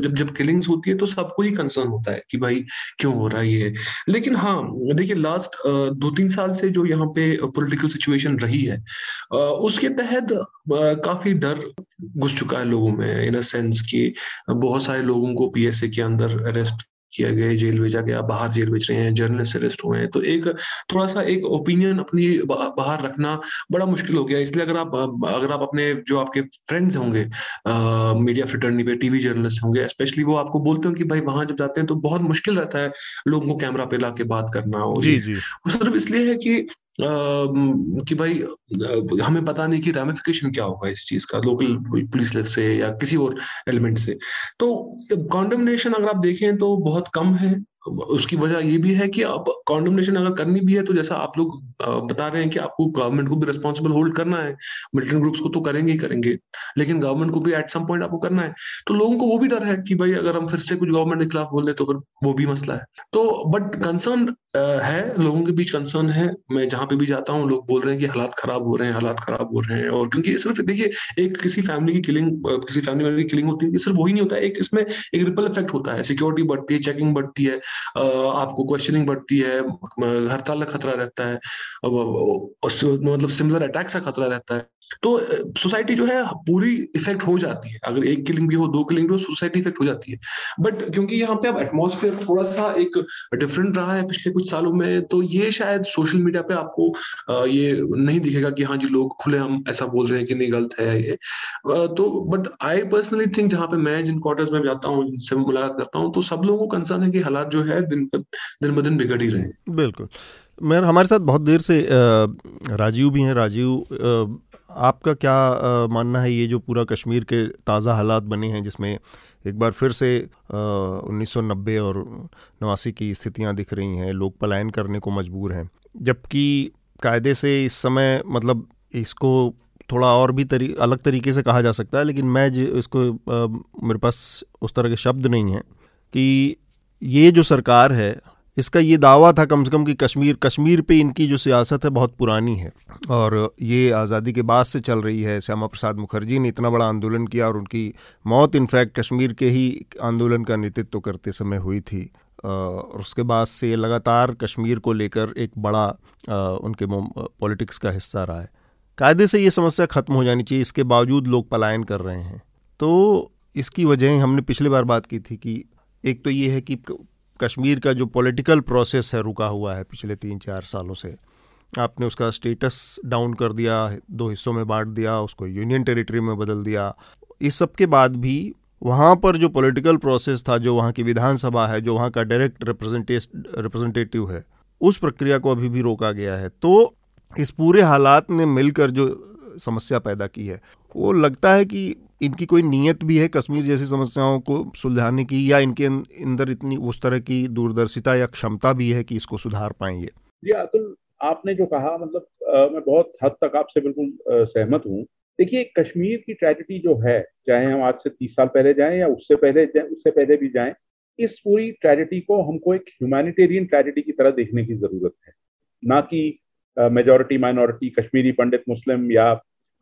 जब जब किलिंग्स होती है तो सबको ही कंसर्न होता है कि भाई क्यों हो रहा है ये। लेकिन हाँ देखिए लास्ट दो तीन साल से जो यहाँ पे पोलिटिकल सिचुएशन रही है उसके तहत काफ़ी डर घुस चुका है लोगों में इन अ सेंस कि बहुत सारे लोगों को पीएसए के अंदर अरेस्ट किया गया जेल भेजा गया बाहर जेल भेज रहे हैं जर्नलिस्ट अरेस्ट हुए हैं। तो एक थोड़ा सा एक ओपिनियन अपनी बाहर रखना बड़ा मुश्किल हो गया। इसलिए अगर आप अगर आप अपने जो आपके फ्रेंड्स होंगे मीडिया फ्रिटर्नी पे टीवी जर्नलिस्ट होंगे स्पेशली वो आपको बोलते हो कि भाई वहाँ जब जाते हैं तो बहुत मुश्किल रहता है लोगों को कैमरा पे ला के बात करना और जी जी। वो सिर्फ़ इसलिए है कि कि भाई हमें पता नहीं कि रेमिफिकेशन क्या होगा इस चीज़ का लोकल पुलिस से या किसी और एलिमेंट से। तो कॉन्डमनेशन अगर आप देखें तो बहुत कम है। उसकी वजह ये भी है कि अब कॉन्डमनेशन अगर करनी भी है तो जैसा आप लोग बता रहे हैं कि आपको गवर्नमेंट को भी रिस्पॉन्सिबल होल्ड करना है। मिलिटेंट ग्रुप्स को तो करेंगे ही करेंगे, लेकिन गवर्नमेंट को भी एट सम पॉइंट आपको करना है। तो लोगों को वो भी डर है कि भाई अगर हम फिर से कुछ गवर्नमेंट के खिलाफ बोल रहे तो फिर वो भी मसला है। तो बट कंसर्न है, लोगों के बीच कंसर्न है। मैं जहाँ पे भी जाता हूँ, लोग बोल रहे हैं कि हालात खराब हो रहे हैं, हालात खराब हो रहे हैं, और क्योंकि सिर्फ़, देखिए, एक किसी फैमिली की किलिंग किसी फैमिली मेंबर की किलिंग होती है सिर्फ़ वही नहीं होता है। एक इसमें एक रिपल इफ़ेक्ट होता है। सिक्योरिटी बढ़ती है चेकिंग बढ़ती है आपको क्वेश्चनिंग बढ़ती है हड़ताल का खतरा रहता है मतलब सिमिलर अटैक्स का खतरा रहता है। तो सोसाइटी जो है, पूरी इफ़ेक्ट हो जाती है। अगर एक किलिंग भी हो, दो किलिंग भी हो सोसाइटी इफ़ेक्ट हो जाती है। बट क्योंकि यहाँ पे अब एटमोसफेयर थोड़ा सा एक डिफरेंट रहा है पिछले कुछ सालों में तो ये शायद सोशल मीडिया पे आपको ये नहीं दिखेगा कि हाँ जी, लोग खुले हम ऐसा बोल रहे हैं कि नहीं, गलत है ये। तो बट आई पर्सनली थिंक जहाँ पे मैं जिन क्वार्टर्स में जाता हूँ, जिनसे मुलाकात करता हूँ तो सब लोगों को कंसर्न है कि हालात जो है दिन दिन ब दिन बिगड़ ही रहे बिल्कुल। मैं हमारे साथ बहुत देर से राजीव भी हैं। राजीव आपका क्या मानना है ये जो पूरा कश्मीर के ताज़ा हालात बने हैं जिसमें एक बार फिर से उन्नीस सौ नब्बे और नवासी की स्थितियाँ दिख रही हैं लोग पलायन करने को मजबूर हैं जबकि कायदे से इस समय मतलब इसको थोड़ा और भी तरी अलग तरीके से कहा जा सकता है लेकिन मैं इसको आ, मेरे पास उस तरह के शब्द नहीं हैं कि ये जो सरकार है, इसका ये दावा था कम से कम कि कश्मीर कश्मीर पे इनकी जो सियासत है बहुत पुरानी है। और ये आज़ादी के बाद से चल रही है, श्यामा प्रसाद मुखर्जी ने इतना बड़ा आंदोलन किया और उनकी मौत इनफैक्ट कश्मीर के ही आंदोलन का नेतृत्व करते समय हुई थी। और उसके बाद से लगातार कश्मीर को लेकर एक बड़ा उनके पॉलिटिक्स का हिस्सा रहा है। कायदे से ये समस्या ख़त्म हो जानी चाहिए, इसके बावजूद लोग पलायन कर रहे हैं। तो इसकी वजह हमने पिछली बार बात की थी कि एक तो ये है कि कश्मीर का जो पॉलिटिकल प्रोसेस है, रुका हुआ है पिछले तीन चार सालों से। आपने उसका स्टेटस डाउन कर दिया, दो हिस्सों में बांट दिया, उसको यूनियन टेरिटरी में बदल दिया। इस सब के बाद भी वहाँ पर जो पॉलिटिकल प्रोसेस था, जो वहाँ की विधानसभा है, जो वहाँ का डायरेक्ट रिप्रेजेंटेटिव है, उस प्रक्रिया को अभी भी रोका गया है। तो इस पूरे हालात ने मिलकर जो समस्या पैदा की है। वो लगता है कि इनकी कोई नीयत भी है कश्मीर जैसी समस्याओं को सुलझाने की या इनके अंदर इतनी उस तरह की दूरदर्शिता या क्षमता भी है कि इसको सुधार पाएँगे? जी अतुल आपने जो कहा मतलब आ, मैं बहुत हद तक आपसे बिल्कुल सहमत हूँ। देखिए कश्मीर की ट्रेजिडी जो है चाहे हम आज से तीस साल पहले जाएँ या उससे पहले उससे पहले भी जाएँ इस पूरी ट्रेजिडी को हमको एक ह्यूमैनिटेरियन ट्रेजिडी की तरह देखने की ज़रूरत है। ना कि majority minority Kashmiri Pandit Muslim या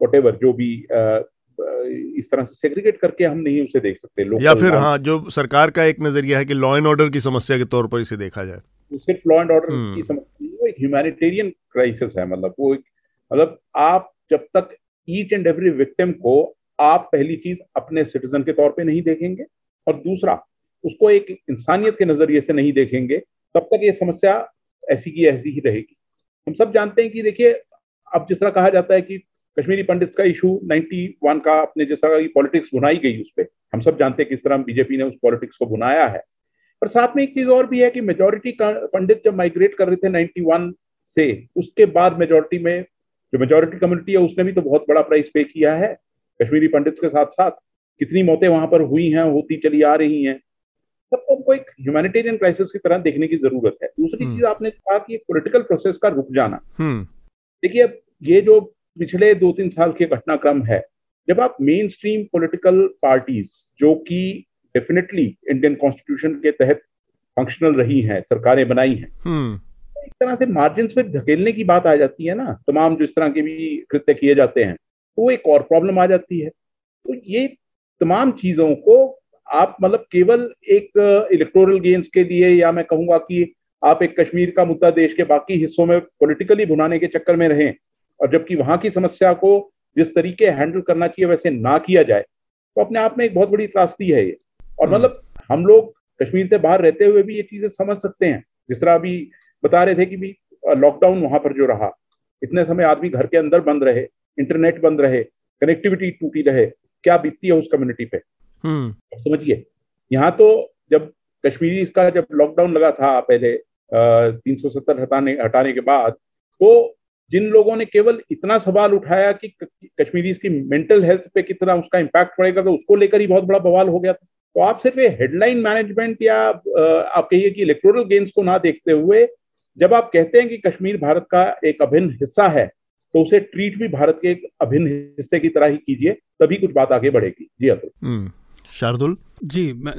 वट जो भी uh, इस तरह से सेग्रीगेट करके हम नहीं उसे देख सकते या फिर हाँ जो सरकार का एक नज़रिया है कि लॉ एंड ऑर्डर की समस्या के तौर पर इसे देखा जाए। सिर्फ़ लॉ एंड ऑर्डर की समस्या वो एक ह्यूमैनिटेरियन क्राइसिस है मतलब वो एक मतलब आप जब तक ईच एंड एवरी विक्टिम को आप पहली चीज़ अपने सिटीजन के तौर पे नहीं देखेंगे और दूसरा उसको एक इंसानियत के नज़रिए से नहीं देखेंगे तब तक ये समस्या ऐसी की ऐसी ही रहेगी। हम सब जानते हैं कि देखिए, अब जिस तरह कहा जाता है कि कश्मीरी पंडित का इशू 91 का अपने जिस तरह की पॉलिटिक्स बुनाई गई उस पर हम सब जानते हैं किस तरह बीजेपी ने उस पॉलिटिक्स को बुनाया है। पर साथ में एक चीज़ और भी है कि मेजोरिटी पंडित जब माइग्रेट कर रहे थे 91 से, उसके बाद मेजोरिटी में जो मेजोरिटी कम्युनिटी है, उसने भी तो बहुत बड़ा प्राइस पे किया है कश्मीरी पंडित के साथ साथ कितनी मौतें वहाँ पर हुई हैं, होती चली आ रही हैं। सबको हमको एक ह्यूमैनिटेरियन क्राइसिस की तरह देखने की ज़रूरत है दूसरी हम्म। चीज़ आपने कहा कि पॉलिटिकल प्रोसेस का रुक जाना हम्म। देखिए अब ये जो पिछले दो तीन साल के घटनाक्रम है जब आप मेन स्ट्रीम पोलिटिकल पार्टीज़ जो कि डेफिनेटली इंडियन कॉन्स्टिट्यूशन के तहत फंक्शनल रही हैं सरकारें बनाई हैं हम्म। एक तरह से मार्जिन पे धकेलने की बात आ जाती है ना तमाम जिस तरह के भी कृत्य किए जाते हैं तो एक और प्रॉब्लम आ जाती है तो ये तमाम चीज़ों को आप मतलब केवल एक इलेक्टोरल गेम्स के लिए या मैं कहूँगा कि आप एक कश्मीर का मुद्दा देश के बाकी हिस्सों में पॉलिटिकली भुनाने के चक्कर में रहें और जबकि वहाँ की समस्या को जिस तरीके हैंडल करना चाहिए वैसे ना किया जाए तो अपने आप में एक बहुत बड़ी त्रासदी है ये और हम्म। मतलब हम लोग कश्मीर से बाहर रहते हुए भी ये चीज़ें समझ सकते हैं जिस तरह अभी बता रहे थे कि भी लॉकडाउन वहाँ पर जो रहा इतने समय आदमी घर के अंदर बंद रहे इंटरनेट बंद रहे कनेक्टिविटी टूटी रहे क्या बीतती है उस कम्युनिटी पे। समझिए। यहाँ तो जब कश्मीरी का जब लॉकडाउन लगा था पहले तीन सौ सत्तर हटाने हटाने के बाद तो जिन लोगों ने केवल इतना सवाल उठाया कि कश्मीरी की मेंटल हेल्थ पे कितना उसका इम्पैक्ट पड़ेगा तो उसको लेकर ही बहुत बड़ा बवाल हो गया था। तो आप सिर्फ़ ये हेडलाइन मैनेजमेंट या आप कहिए कि इलेक्टोरल गेम्स को ना देखते हुए जब आप कहते हैं कि कश्मीर भारत का एक अभिन्न हिस्सा है तो उसे ट्रीट भी भारत के एक अभिन्न हिस्से की तरह ही कीजिए तभी कुछ बात आगे बढ़ेगी। जी अतुल। हम्म, शार्दुल? जी, मैं,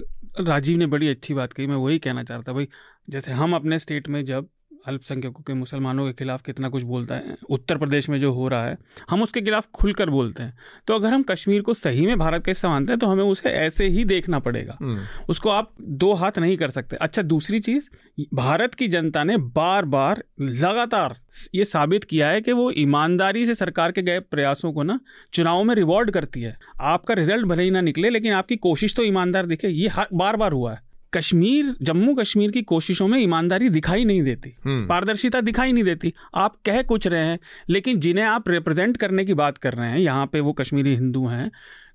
राजीव ने बड़ी अच्छी बात कही, मैं वही कहना चाहता भाई, जैसे हम अपने स्टेट में जब अल्पसंख्यकों के मुसलमानों के खिलाफ कितना कुछ बोलता है उत्तर प्रदेश में जो हो रहा है हम उसके खिलाफ खुलकर बोलते हैं। तो अगर हम कश्मीर को सही में भारत का हिस्सा मानते हैं तो हमें उसे ऐसे ही देखना पड़ेगा। हम्म। उसको आप दो हाथ नहीं कर सकते। अच्छा दूसरी चीज़ भारत की जनता ने बार बार लगातार ये साबित किया है कि वो ईमानदारी से सरकार के गए प्रयासों को ना चुनाव में रिवॉर्ड करती है। आपका रिज़ल्ट भले ही ना निकले लेकिन आपकी कोशिश तो ईमानदार दिखे ये बार बार हुआ है। कश्मीर जम्मू कश्मीर की कोशिशों में ईमानदारी दिखाई नहीं देती। हम्म। पारदर्शिता दिखाई नहीं देती। आप कह कुछ रहे हैं लेकिन जिन्हें आप रिप्रेजेंट करने की बात कर रहे हैं यहाँ पे वो कश्मीरी हिंदू हैं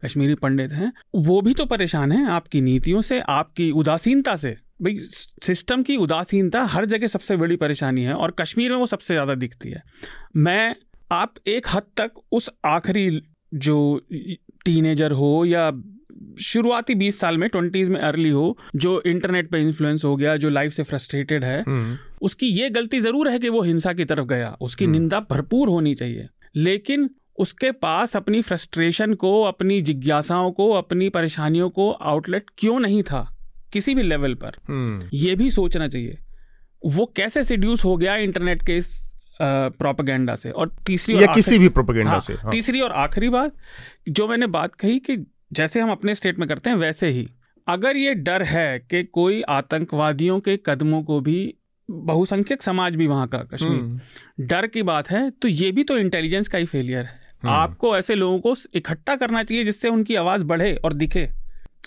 कश्मीरी पंडित हैं वो भी तो परेशान हैं आपकी नीतियों से आपकी उदासीनता से। भाई सिस्टम की उदासीनता हर जगह सबसे बड़ी परेशानी है और कश्मीर में वो सबसे ज़्यादा दिखती है। मैं आप एक हद तक उस आखिरी जो टीनेजर हो या शुरुआती बीस साल में ट्वेंटीज में अर्ली हो जो इंटरनेट पे इन्फ्लुएंस हो गया जो लाइफ से फ्रस्ट्रेटेड है हम्म। उसकी ये गलती ज़रूर है कि वो हिंसा की तरफ़ गया। उसकी हम्म। निंदा भरपूर होनी चाहिए। लेकिन उसके पास अपनी फ्रस्ट्रेशन को अपनी जिज्ञासाओं को अपनी परेशानियों को आउटलेट क्यों नहीं था? किसी भी लेवल पर। यह भी सोचना चाहिए। वो कैसे सिड्यूस हो गया इंटरनेट के इस प्रोपागेंडा से? और तीसरी या और किसी भी प्रोपागेंडा हाँ, से हाँ. तीसरी और आखिरी बात जो मैंने बात कही कि जैसे हम अपने स्टेट में करते हैं वैसे ही अगर ये डर है कि कोई आतंकवादियों के कदमों को भी बहुसंख्यक समाज भी वहाँ का कश्मीर हम्म। डर की बात है तो ये भी तो इंटेलिजेंस का ही फेलियर है हम्म। आपको ऐसे लोगों को इकट्ठा करना चाहिए जिससे उनकी आवाज़ बढ़े और दिखे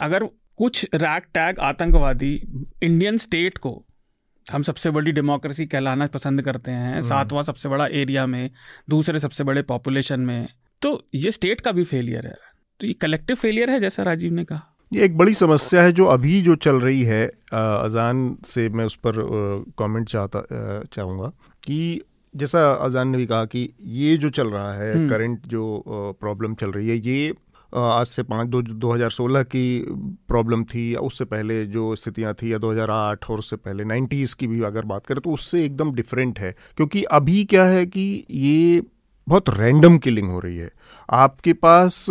अगर कुछ रैक टैग आतंकवादी इंडियन स्टेट को हम सबसे बड़ी डेमोक्रेसी कहलाना पसंद करते हैं हम्म। सातवां सबसे बड़ा एरिया में दूसरे सबसे बड़े पॉपुलेशन में तो ये स्टेट का भी फेलियर है तो ये कलेक्टिव फेलियर है जैसा राजीव ने कहा? ये एक बड़ी समस्या है जो अभी जो चल रही है अजान से मैं उस पर कमेंट चाहता चाहूँगा कि जैसा अजान ने भी कहा कि ये जो चल रहा है करंट हम्म। जो प्रॉब्लम चल रही है ये आज से पाँच दो दो हज़ार सोलह की प्रॉब्लम थी या उससे पहले जो स्थितियाँ थी या 2008 और उससे पहले नाइन्टीज़ की भी अगर बात करें तो उससे एकदम डिफरेंट है। क्योंकि अभी क्या है कि ये बहुत रैंडम किलिंग हो रही है। आपके पास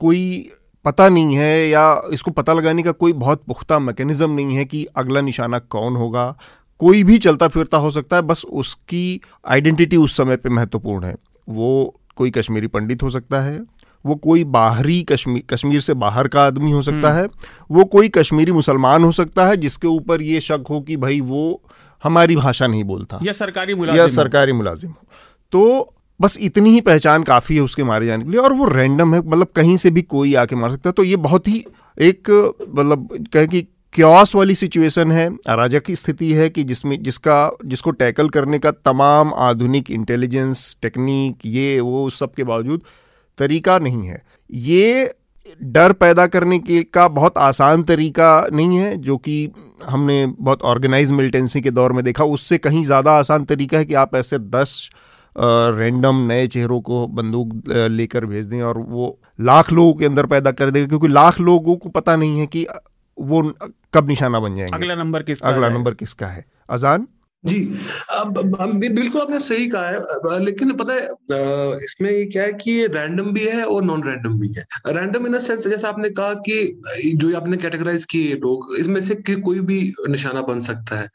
कोई पता नहीं है या इसको पता लगाने का कोई बहुत पुख्ता मैकेनिज्म नहीं है कि अगला निशाना कौन होगा। कोई भी चलता फिरता हो सकता है बस उसकी आइडेंटिटी उस समय पे महत्वपूर्ण है। वो कोई कश्मीरी पंडित हो सकता है वो कोई बाहरी कश्मीर कश्मीर से बाहर का आदमी हो सकता हम्म। है वो कोई कश्मीरी मुसलमान हो सकता है जिसके ऊपर ये शक हो कि भाई वो हमारी भाषा नहीं बोलता। या सरकारी मुलाजिम या सरकारी मुलाजिम हो। तो बस इतनी ही पहचान काफ़ी है उसके मारे जाने के लिए, और वो रैंडम है मतलब कहीं से भी कोई आके मार सकता है। तो ये बहुत ही एक मतलब कहे कि क्योस वाली सिचुएशन है अराजक की स्थिति है कि जिसमें, जिसका, जिसको टैकल करने का तमाम आधुनिक इंटेलिजेंस टेक्निक ये, वो, सब के बावजूद तरीका नहीं है। ये डर पैदा करने के, का बहुत आसान तरीका नहीं है, जो कि हमने बहुत ऑर्गेनाइज मिलिटेंसी के दौर में देखा। उससे कहीं ज़्यादा आसान तरीका है कि आप ऐसे दस रैंडम नए चेहरों को बंदूक लेकर भेज दें और वो लाख लोगों के अंदर पैदा कर देगा क्योंकि लाख लोगों को पता नहीं है कि वो कब निशाना बन जाएँगे। अगला नंबर किसका अगला नंबर किसका है? अजान? जी अब बिल्कुल आपने सही कहा है लेकिन पता है इसमें क्या है कि ये रैंडम भी है और नॉन रैंडम भी है। रैंडम इन सेंस जैसे आपने कहा कि जो आपने कैटेगराइज किए लोग इसमें से कोई भी निशाना बन सकता है।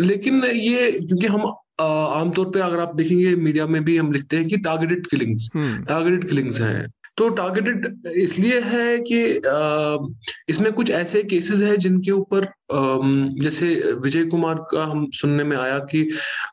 लेकिन ये क्योंकि हम आमतौर पे अगर आप देखेंगे मीडिया में भी हम लिखते हैं कि टारगेटेड किलिंग्स टारगेटेड किलिंग्स हैं। तो टारगेटेड इसलिए है कि इसमें कुछ ऐसे केसेस है जिनके ऊपर जैसे विजय कुमार का हम सुनने में आया कि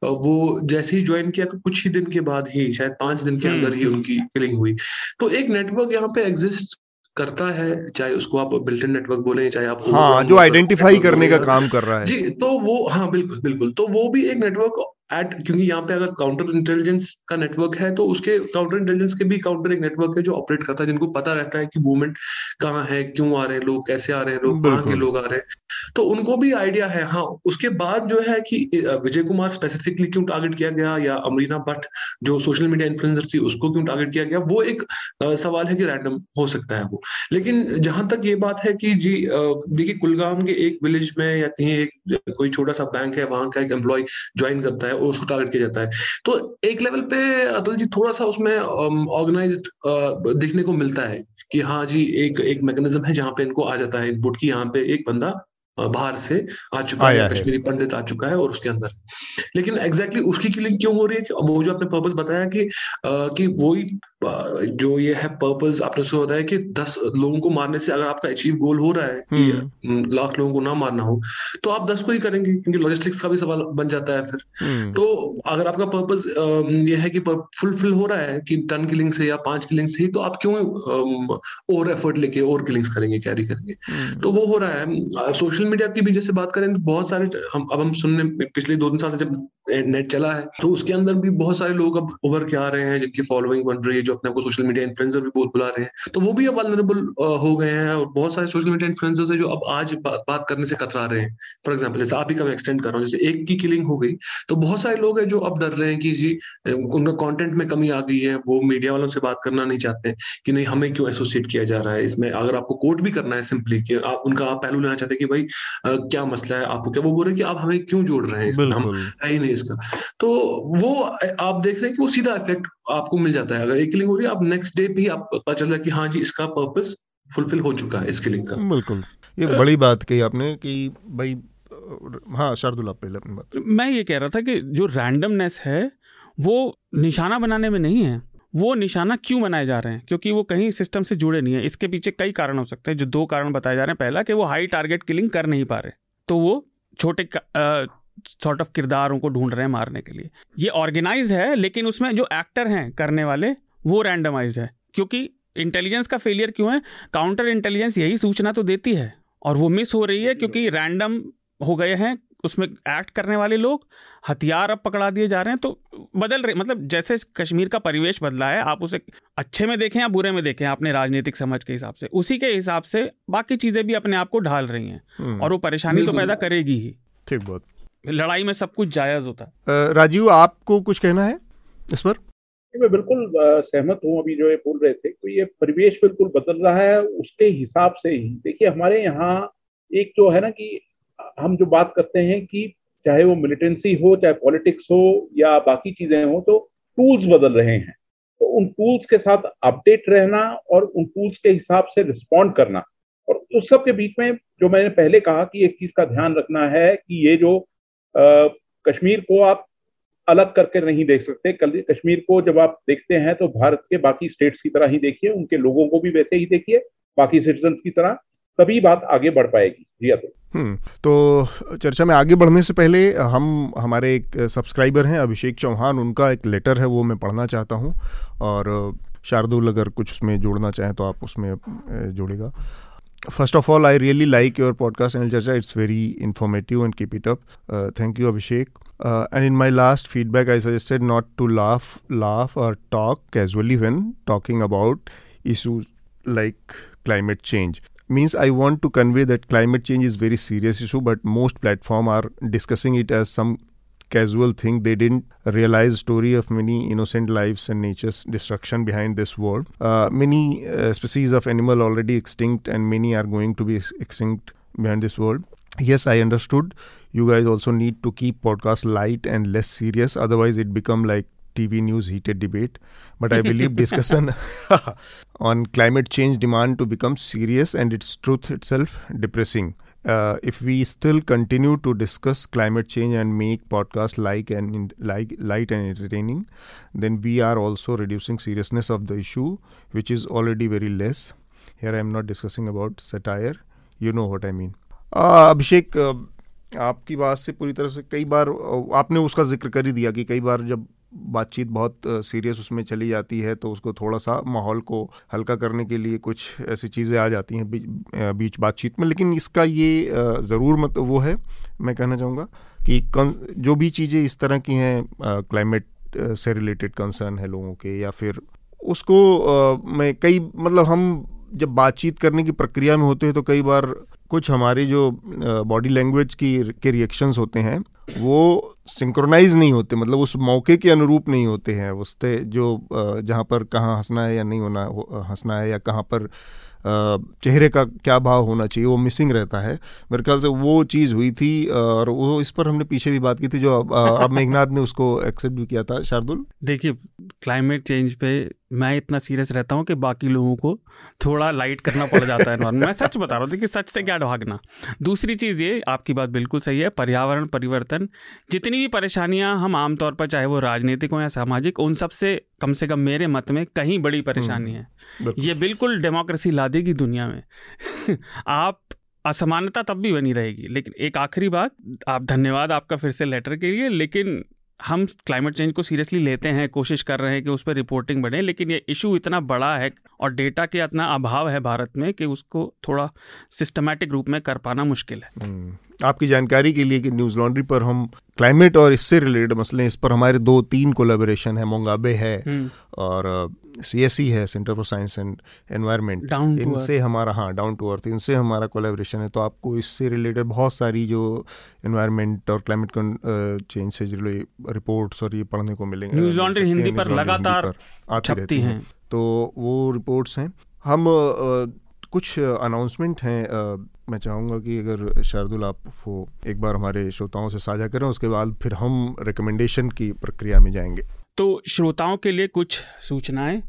वो जैसे ही ज्वाइन किया कुछ ही दिन के बाद ही शायद पाँच दिन के अंदर ही हम्म, उनकी किलिंग हुई। तो एक नेटवर्क यहाँ पे एग्जिस्ट करता है चाहे उसको आप बिल्टन नेटवर्क बोले चाहे आप हाँ जो आइडेंटिफाई करने का काम कर रहा है। जी तो वो हाँ बिल्कुल बिल्कुल। तो वो भी एक नेटवर्क एट क्योंकि यहाँ पे अगर काउंटर इंटेलिजेंस का नेटवर्क है तो उसके काउंटर इंटेलिजेंस के भी काउंटर एक नेटवर्क है जो ऑपरेट करता है जिनको पता रहता है कि मूवमेंट कहाँ है क्यों आ रहे हैं लोग कैसे आ रहे हैं लोग कहाँ के लोग आ रहे हैं। तो उनको भी आइडिया है हाँ उसके बाद जो है कि विजय कुमार स्पेसिफिकली क्यों टारगेट किया गया या अमरीना भट्ट जो सोशल मीडिया इन्फ्लुएंसर थी उसको क्यों टारगेट किया गया वो एक सवाल है कि रैंडम हो सकता है वो। लेकिन जहाँ तक ये बात है कि जी देखिए कुलगाम के एक विलेज में या कहीं एक कोई छोटा सा बैंक है वहाँ का एक एम्प्लॉय ज्वाइन करता है उसको टारगेट किया जाता है। तो एक लेवल पे अतुल जी थोड़ा सा उसमें ऑर्गेनाइज देखने को मिलता है कि हाँ जी एक एक मैकेनिज्म है जहाँ पे इनको आ जाता है इनपुट की यहाँ पे एक बंदा बाहर से आ चुका है कश्मीरी पंडित आ चुका है और उसके अंदर लेकिन एग्जैक्टली exactly उसकी किलिंग क्यों हो रही है कि वो जो आपने पर्पस बताया कि आ, कि वही जो ये है पर्पस आपने सुना बताया कि दस लोगों को मारने से अगर आपका अचीव गोल हो रहा है कि हम्म। लाख लोगों को ना मारना हो तो आप दस को ही करेंगे क्योंकि लॉजिस्टिक्स का भी सवाल बन जाता है फिर हम्म। तो अगर आपका पर्पस ये है कि फुलफिल हो रहा है कि टन किलिंग से या पाँच किलिंग से ही तो आप क्यों और एफर्ट लेके और किलिंग्स करेंगे कैरी करेंगे हम्म। तो वो हो रहा है सोशल मीडिया की भी जैसे बात करें तो बहुत सारे हम अब हम सुनने पिछले दो तीन साल से जब नेट चला है। तो उसके अंदर भी बहुत सारे लोग अब उभर के आ रहे हैं जिनकी फॉलोइंग बन रही है जो अपने को सोशल मीडिया इन्फ्लुएंसर भी बहुत बुला रहे हैं। तो वो भी अब वनरेबल हो गए हैं और बहुत सारे सोशल मीडिया इन्फ्लुएंसर्स है जो अब आज बात, बात करने से कतरा रहे हैं। फॉर एग्ज़ाम्पल जैसे आप ही का मैं एक्सटेंड कर रहा हूँ जैसे एक की किलिंग हो गई तो बहुत सारे लोग हैं जो अब डर रहे हैं कि जी उनका कॉन्टेंट में कमी आ गई है वो मीडिया वालों से बात करना नहीं चाहते कि नहीं हमें क्यों एसोसिएट किया जा रहा है? इसमें अगर आपको कोर्ट भी करना है सिंपली कि आप उनका आप पहलू लेना चाहते हैं कि भाई क्या मसला है आपको? क्या वो बोल रहे हैं कि आप हमें क्यों जोड़ रहे हैं? हम है ही नहीं। इसका। तो वो आप देख रहे हैं कि वो सीधा इफ़ेक्ट आपको मिल जाता है। अगर एक किलिंग हो रही है आप नेक्स्ट डे भी आप पता चल रहा है कि हाँ जी इसका पर्पस फुलफिल हो चुका है इस किलिंग का। बिल्कुल। ये बड़ी बात कही आपने कि भाई हाँ शार्दुल आप पहले अपनी बात मैं ये कह रहा था कि जो रैंडमनेस है वो निशाना बनाने में नहीं है। वो निशाना क्यों बनाए जा रहे हैं? क्योंकि वो कहीं सिस्टम से जुड़े नहीं है। इसके पीछे कई कारण हो सकते हैं। जो दो कारण बताए जा रहे हैं। पहला कि वो हाई टारगेट किलिंग कर नहीं पा रहे। तो वो छोटे सॉर्ट ऑफ़ किरदारों को ढूंढ रहे हैं मारने के लिए। ये ऑर्गेनाइज है लेकिन उसमें जो एक्टर हैं करने वाले वो रैंडमाइज है। क्योंकि इंटेलिजेंस का फेलियर क्यों है? काउंटर इंटेलिजेंस यही सूचना तो देती है और वो मिस हो रही है क्योंकि रैंडम हो गए हैं उसमें एक्ट करने वाले लोग हथियार अब पकड़ा दिए जा रहे हैं तो बदल रहे मतलब जैसे कश्मीर का परिवेश बदला है आप उसे अच्छे में देखें या बुरे में देखें अपने राजनीतिक समझ के हिसाब से। उसी के हिसाब से बाकी चीज़ें भी अपने आप को ढाल रही हैं हम्म। और वो परेशानी तो पैदा करेगी ही। ठीक बहुत लड़ाई में सब कुछ जायज़ होता। है राजीव आपको कुछ कहना है इस पर? मैं बिल्कुल सहमत हूँ अभी जो ये बोल रहे थे तो ये परिवेश बिल्कुल बदल रहा है उसके हिसाब से ही। देखिए हमारे यहाँ एक जो है ना कि हम जो बात करते हैं कि चाहे वो मिलिटेंसी हो चाहे पॉलिटिक्स हो या बाकी चीज़ें हो तो टूल्स बदल रहे हैं। तो उन टूल्स के साथ अपडेट रहना और उन टूल्स के हिसाब से रिस्पॉन्ड करना। और उस सब के बीच में जो मैंने पहले कहा कि एक चीज़ का ध्यान रखना है कि ये जो कश्मीर को आप अलग करके नहीं देख सकते। कश्मीर को जब आप देखते हैं तो भारत के बाकी स्टेट्स की तरह ही देखिए, उनके लोगों को भी वैसे ही देखिए, बाकी सिटीजन की तरह, तभी बात आगे बढ़ पाएगी। जी तो हम्म तो चर्चा में आगे बढ़ने से पहले हम, हमारे एक सब्सक्राइबर हैं, अभिषेक चौहान, उनका एक लेटर है, वो मैं पढ़ना चाहता हूँ, और शार्दुल अगर कुछ उसमें जोड़ना चाहें तो आप उसमें जोड़ेगा। First of all, I really like your podcast, Anil. It's very informative and keep it up. Uh, thank you, Abhishek. Uh, and in my last feedback, I suggested not to laugh, laugh or talk casually when talking about issues like climate change. Means I want to convey that climate change is very serious issue, but most platform are discussing it as some casual thing they didn't realize story of many innocent lives and nature's destruction behind this world. Uh, many uh, species of animal already extinct and many are going to be extinct behind this world. Yes i understood. You guys also need to keep podcast light and less serious. Otherwise it become like TV news heated debate, but I believe discussion on climate change demand to become serious and its truth itself depressing uh, if we still continue to discuss climate change and make podcasts like and in, like light and entertaining, then we are also reducing seriousness of the issue, which is already very less. Here I am not discussing about satire. You know what I mean. अभिषेक आपकी बात से पूरी तरह से कई बार आपने उसका ज़िक्र कर ही दिया कि कई बार जब बातचीत बहुत सीरियस उसमें चली जाती है तो उसको थोड़ा सा माहौल को हल्का करने के लिए कुछ ऐसी चीज़ें आ जाती हैं बीच बातचीत में। लेकिन इसका ये ज़रूर मत वो है मैं कहना चाहूँगा कि जो भी चीज़ें इस तरह की हैं क्लाइमेट से रिलेटेड कंसर्न है लोगों के या फिर उसको आ, मैं कई मतलब हम जब बातचीत करने की प्रक्रिया में होते हैं तो कई बार कुछ हमारी जो बॉडी लैंग्वेज की के रिएक्शंस होते हैं वो सिंक्रोनाइज नहीं होते मतलब उस मौके के अनुरूप नहीं होते हैं उससे जो जहाँ पर कहाँ हंसना है या नहीं होना हंसना है या कहाँ पर चेहरे का क्या भाव होना चाहिए, वो मिसिंग रहता है। मेरे ख्याल से वो चीज़ हुई थी और वो इस पर हमने पीछे भी बात की थी, जो अब मेघनाथ ने उसको एक्सेप्ट भी किया था। शार्दुल? देखिए क्लाइमेट चेंज पे मैं इतना सीरियस रहता हूँ कि बाकी लोगों को थोड़ा लाइट करना पड़ जाता है मैं सच बता रहा हूँ, देखिए, सच से क्या भागना। दूसरी चीज़ ये, आपकी बात बिल्कुल सही है, पर्यावरण परिवर्तन। जितनी भी परेशानियाँ हम आमतौर पर, चाहे वो राजनीतिक हो या सामाजिक, उन सबसे कम से कम मेरे मत में कहीं बड़ी परेशानी हम्म, है। ये बिल्कुल डेमोक्रेसी ला देगी दुनिया में। आप असमानता तब भी बनी रहेगी। लेकिन एक आखिरी बात आप धन्यवाद आपका फिर से लेटर के लिए लेकिन हम क्लाइमेट चेंज को सीरियसली लेते हैं कोशिश कर रहे हैं कि उस पर रिपोर्टिंग बढ़े लेकिन ये इशू इतना बड़ा है और डेटा के इतना अभाव है भारत में कि उसको थोड़ा सिस्टमेटिक रूप में कर पाना मुश्किल है हम्म। आपकी जानकारी के लिए कि न्यूज़ लॉन्ड्री पर हम क्लाइमेट और इससे रिलेटेड मसले इस पर हमारे दो तीन कोलेबोरेशन है मोंगाबे है हम्म। और सी एस सी है centre for science and environment इनसे हमारा हाँ डाउन टू अर्थ इनसे हमारा कोलेबोरेशन है तो आपको इससे रिलेटेड बहुत सारी जो एनवायरनमेंट और क्लाइमेट चेंज से जुड़े रिपोर्ट्स और ये पढ़ने को मिलेंगे। न्यूज़ लॉन्ड्री हिंदी पर लगातार आती रहती हैं। तो वो रिपोर्ट्स हैं। हम कुछ अनाउंसमेंट हैं मैं चाहूँगा कि अगर शार्दुल आप वो एक बार हमारे श्रोताओं से साझा करें उसके बाद फिर हम रिकमेंडेशन की प्रक्रिया में जाएँगे। तो श्रोताओं के लिए कुछ सूचनाएँ।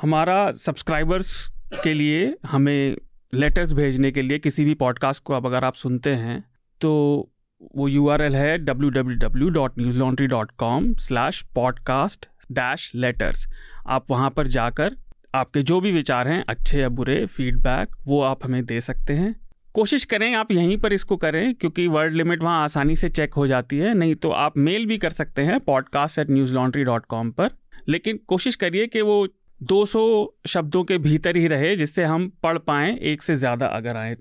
हमारा सब्सक्राइबर्स के लिए, हमें लेटर्स भेजने के लिए किसी भी पॉडकास्ट को अब अगर आप सुनते हैं तो वो यूआरएल है W W W dot Newslaundry dot com slash podcast dash letters आप वहाँ पर जाकर आपके जो भी विचार हैं, अच्छे या बुरे फीडबैक वो आप हमें दे सकते हैं। कोशिश करें आप यहीं पर इसको करें, क्योंकि वर्ड लिमिट वहाँ आसानी से चेक हो जाती है। नहीं तो आप मेल भी कर सकते हैं podcast at Newslaundry dot com पर। लेकिन कोशिश करिए कि वो 200 शब्दों के भीतर ही रहे, जिससे हम पढ़ पाएँ एक से ज़्यादा अगर आए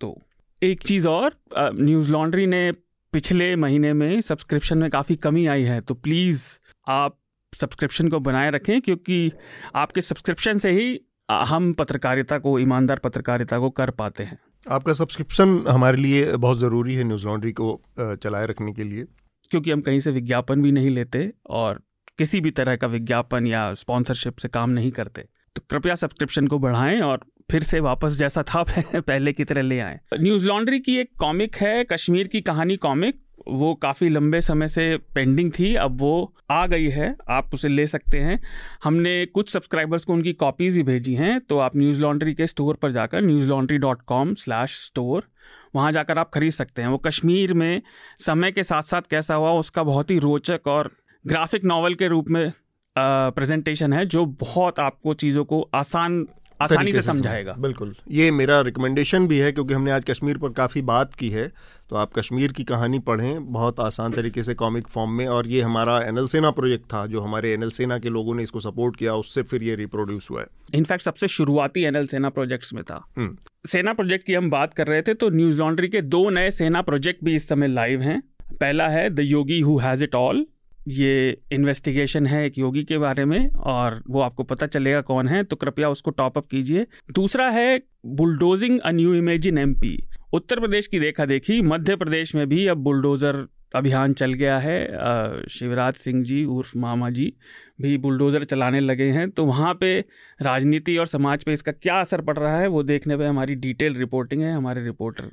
तो। एक चीज़ और न्यूज़ लॉन्ड्री ने पिछले महीने में सब्सक्रिप्शन में काफ़ी कमी आई है तो प्लीज़ आप सब्सक्रिप्शन को बनाए रखें, क्योंकि आपके सब्सक्रिप्शन से ही हम पत्रकारिता को, ईमानदार पत्रकारिता को कर पाते हैं। आपका सब्सक्रिप्शन हमारे लिए बहुत ज़रूरी है न्यूज़ लॉन्ड्री को चलाए रखने के लिए। क्योंकि हम कहीं से विज्ञापन भी नहीं लेते और किसी भी तरह का विज्ञापन या स्पॉन्सरशिप से काम नहीं करते। तो कृपया सब्सक्रिप्शन को बढ़ाएँ और फिर से वापस जैसा था पहले की तरह ले आए। न्यूज़ लॉन्ड्री की एक कॉमिक है, कश्मीर की कहानी कॉमिक वो काफ़ी लंबे समय से पेंडिंग थी, अब वो आ गई है, आप उसे ले सकते हैं। हमने कुछ सब्सक्राइबर्स को उनकी कॉपीज़ ही भेजी हैं तो आप न्यूज़ लॉन्ड्री के स्टोर पर जाकर Newslaundry dot com slash store वहाँ जाकर आप खरीद सकते हैं। वो कश्मीर में समय के साथ साथ कैसा हुआ, उसका बहुत ही रोचक और ग्राफिक नावल के रूप में प्रेजेंटेशन है, जो बहुत आपको चीज़ों को आसान आसानी से समझाएगा। बिल्कुल। ये मेरा रिकमेंडेशन भी है क्योंकि हमने आज कश्मीर पर काफ़ी बात की है तो आप कश्मीर की कहानी पढ़ें बहुत आसान तरीके से कॉमिक फॉर्म में और ये हमारा एनएल सेना प्रोजेक्ट था जो हमारे एनएल सेना के लोगों ने इसको सपोर्ट किया उससे फिर ये रिप्रोड्यूस हुआ है। इनफैक्ट सबसे शुरुआती एनएल सेना प्रोजेक्ट्स में था। हम्म। सेना प्रोजेक्ट की हम बात कर रहे थे तो न्यूज़ लॉन्ड्री के दो नए सेना प्रोजेक्ट भी इस समय लाइव हैं। पहला है the Yogi who has it all ये इन्वेस्टिगेशन है एक योगी के बारे में और वो आपको पता चलेगा कौन है तो कृपया उसको टॉप अप कीजिए। दूसरा है bulldozing a new imagine MP Uttar Pradesh की देखा देखी, मध्य प्रदेश में भी अब बुलडोज़र अभियान चल गया है। शिवराज सिंह जी, उर्फ़ मामा जी भी बुलडोज़र चलाने लगे हैं तो वहाँ पे राजनीति और समाज पे इसका क्या असर पड़ रहा है, वो देखने पे हमारी डिटेल रिपोर्टिंग है, हमारे रिपोर्टर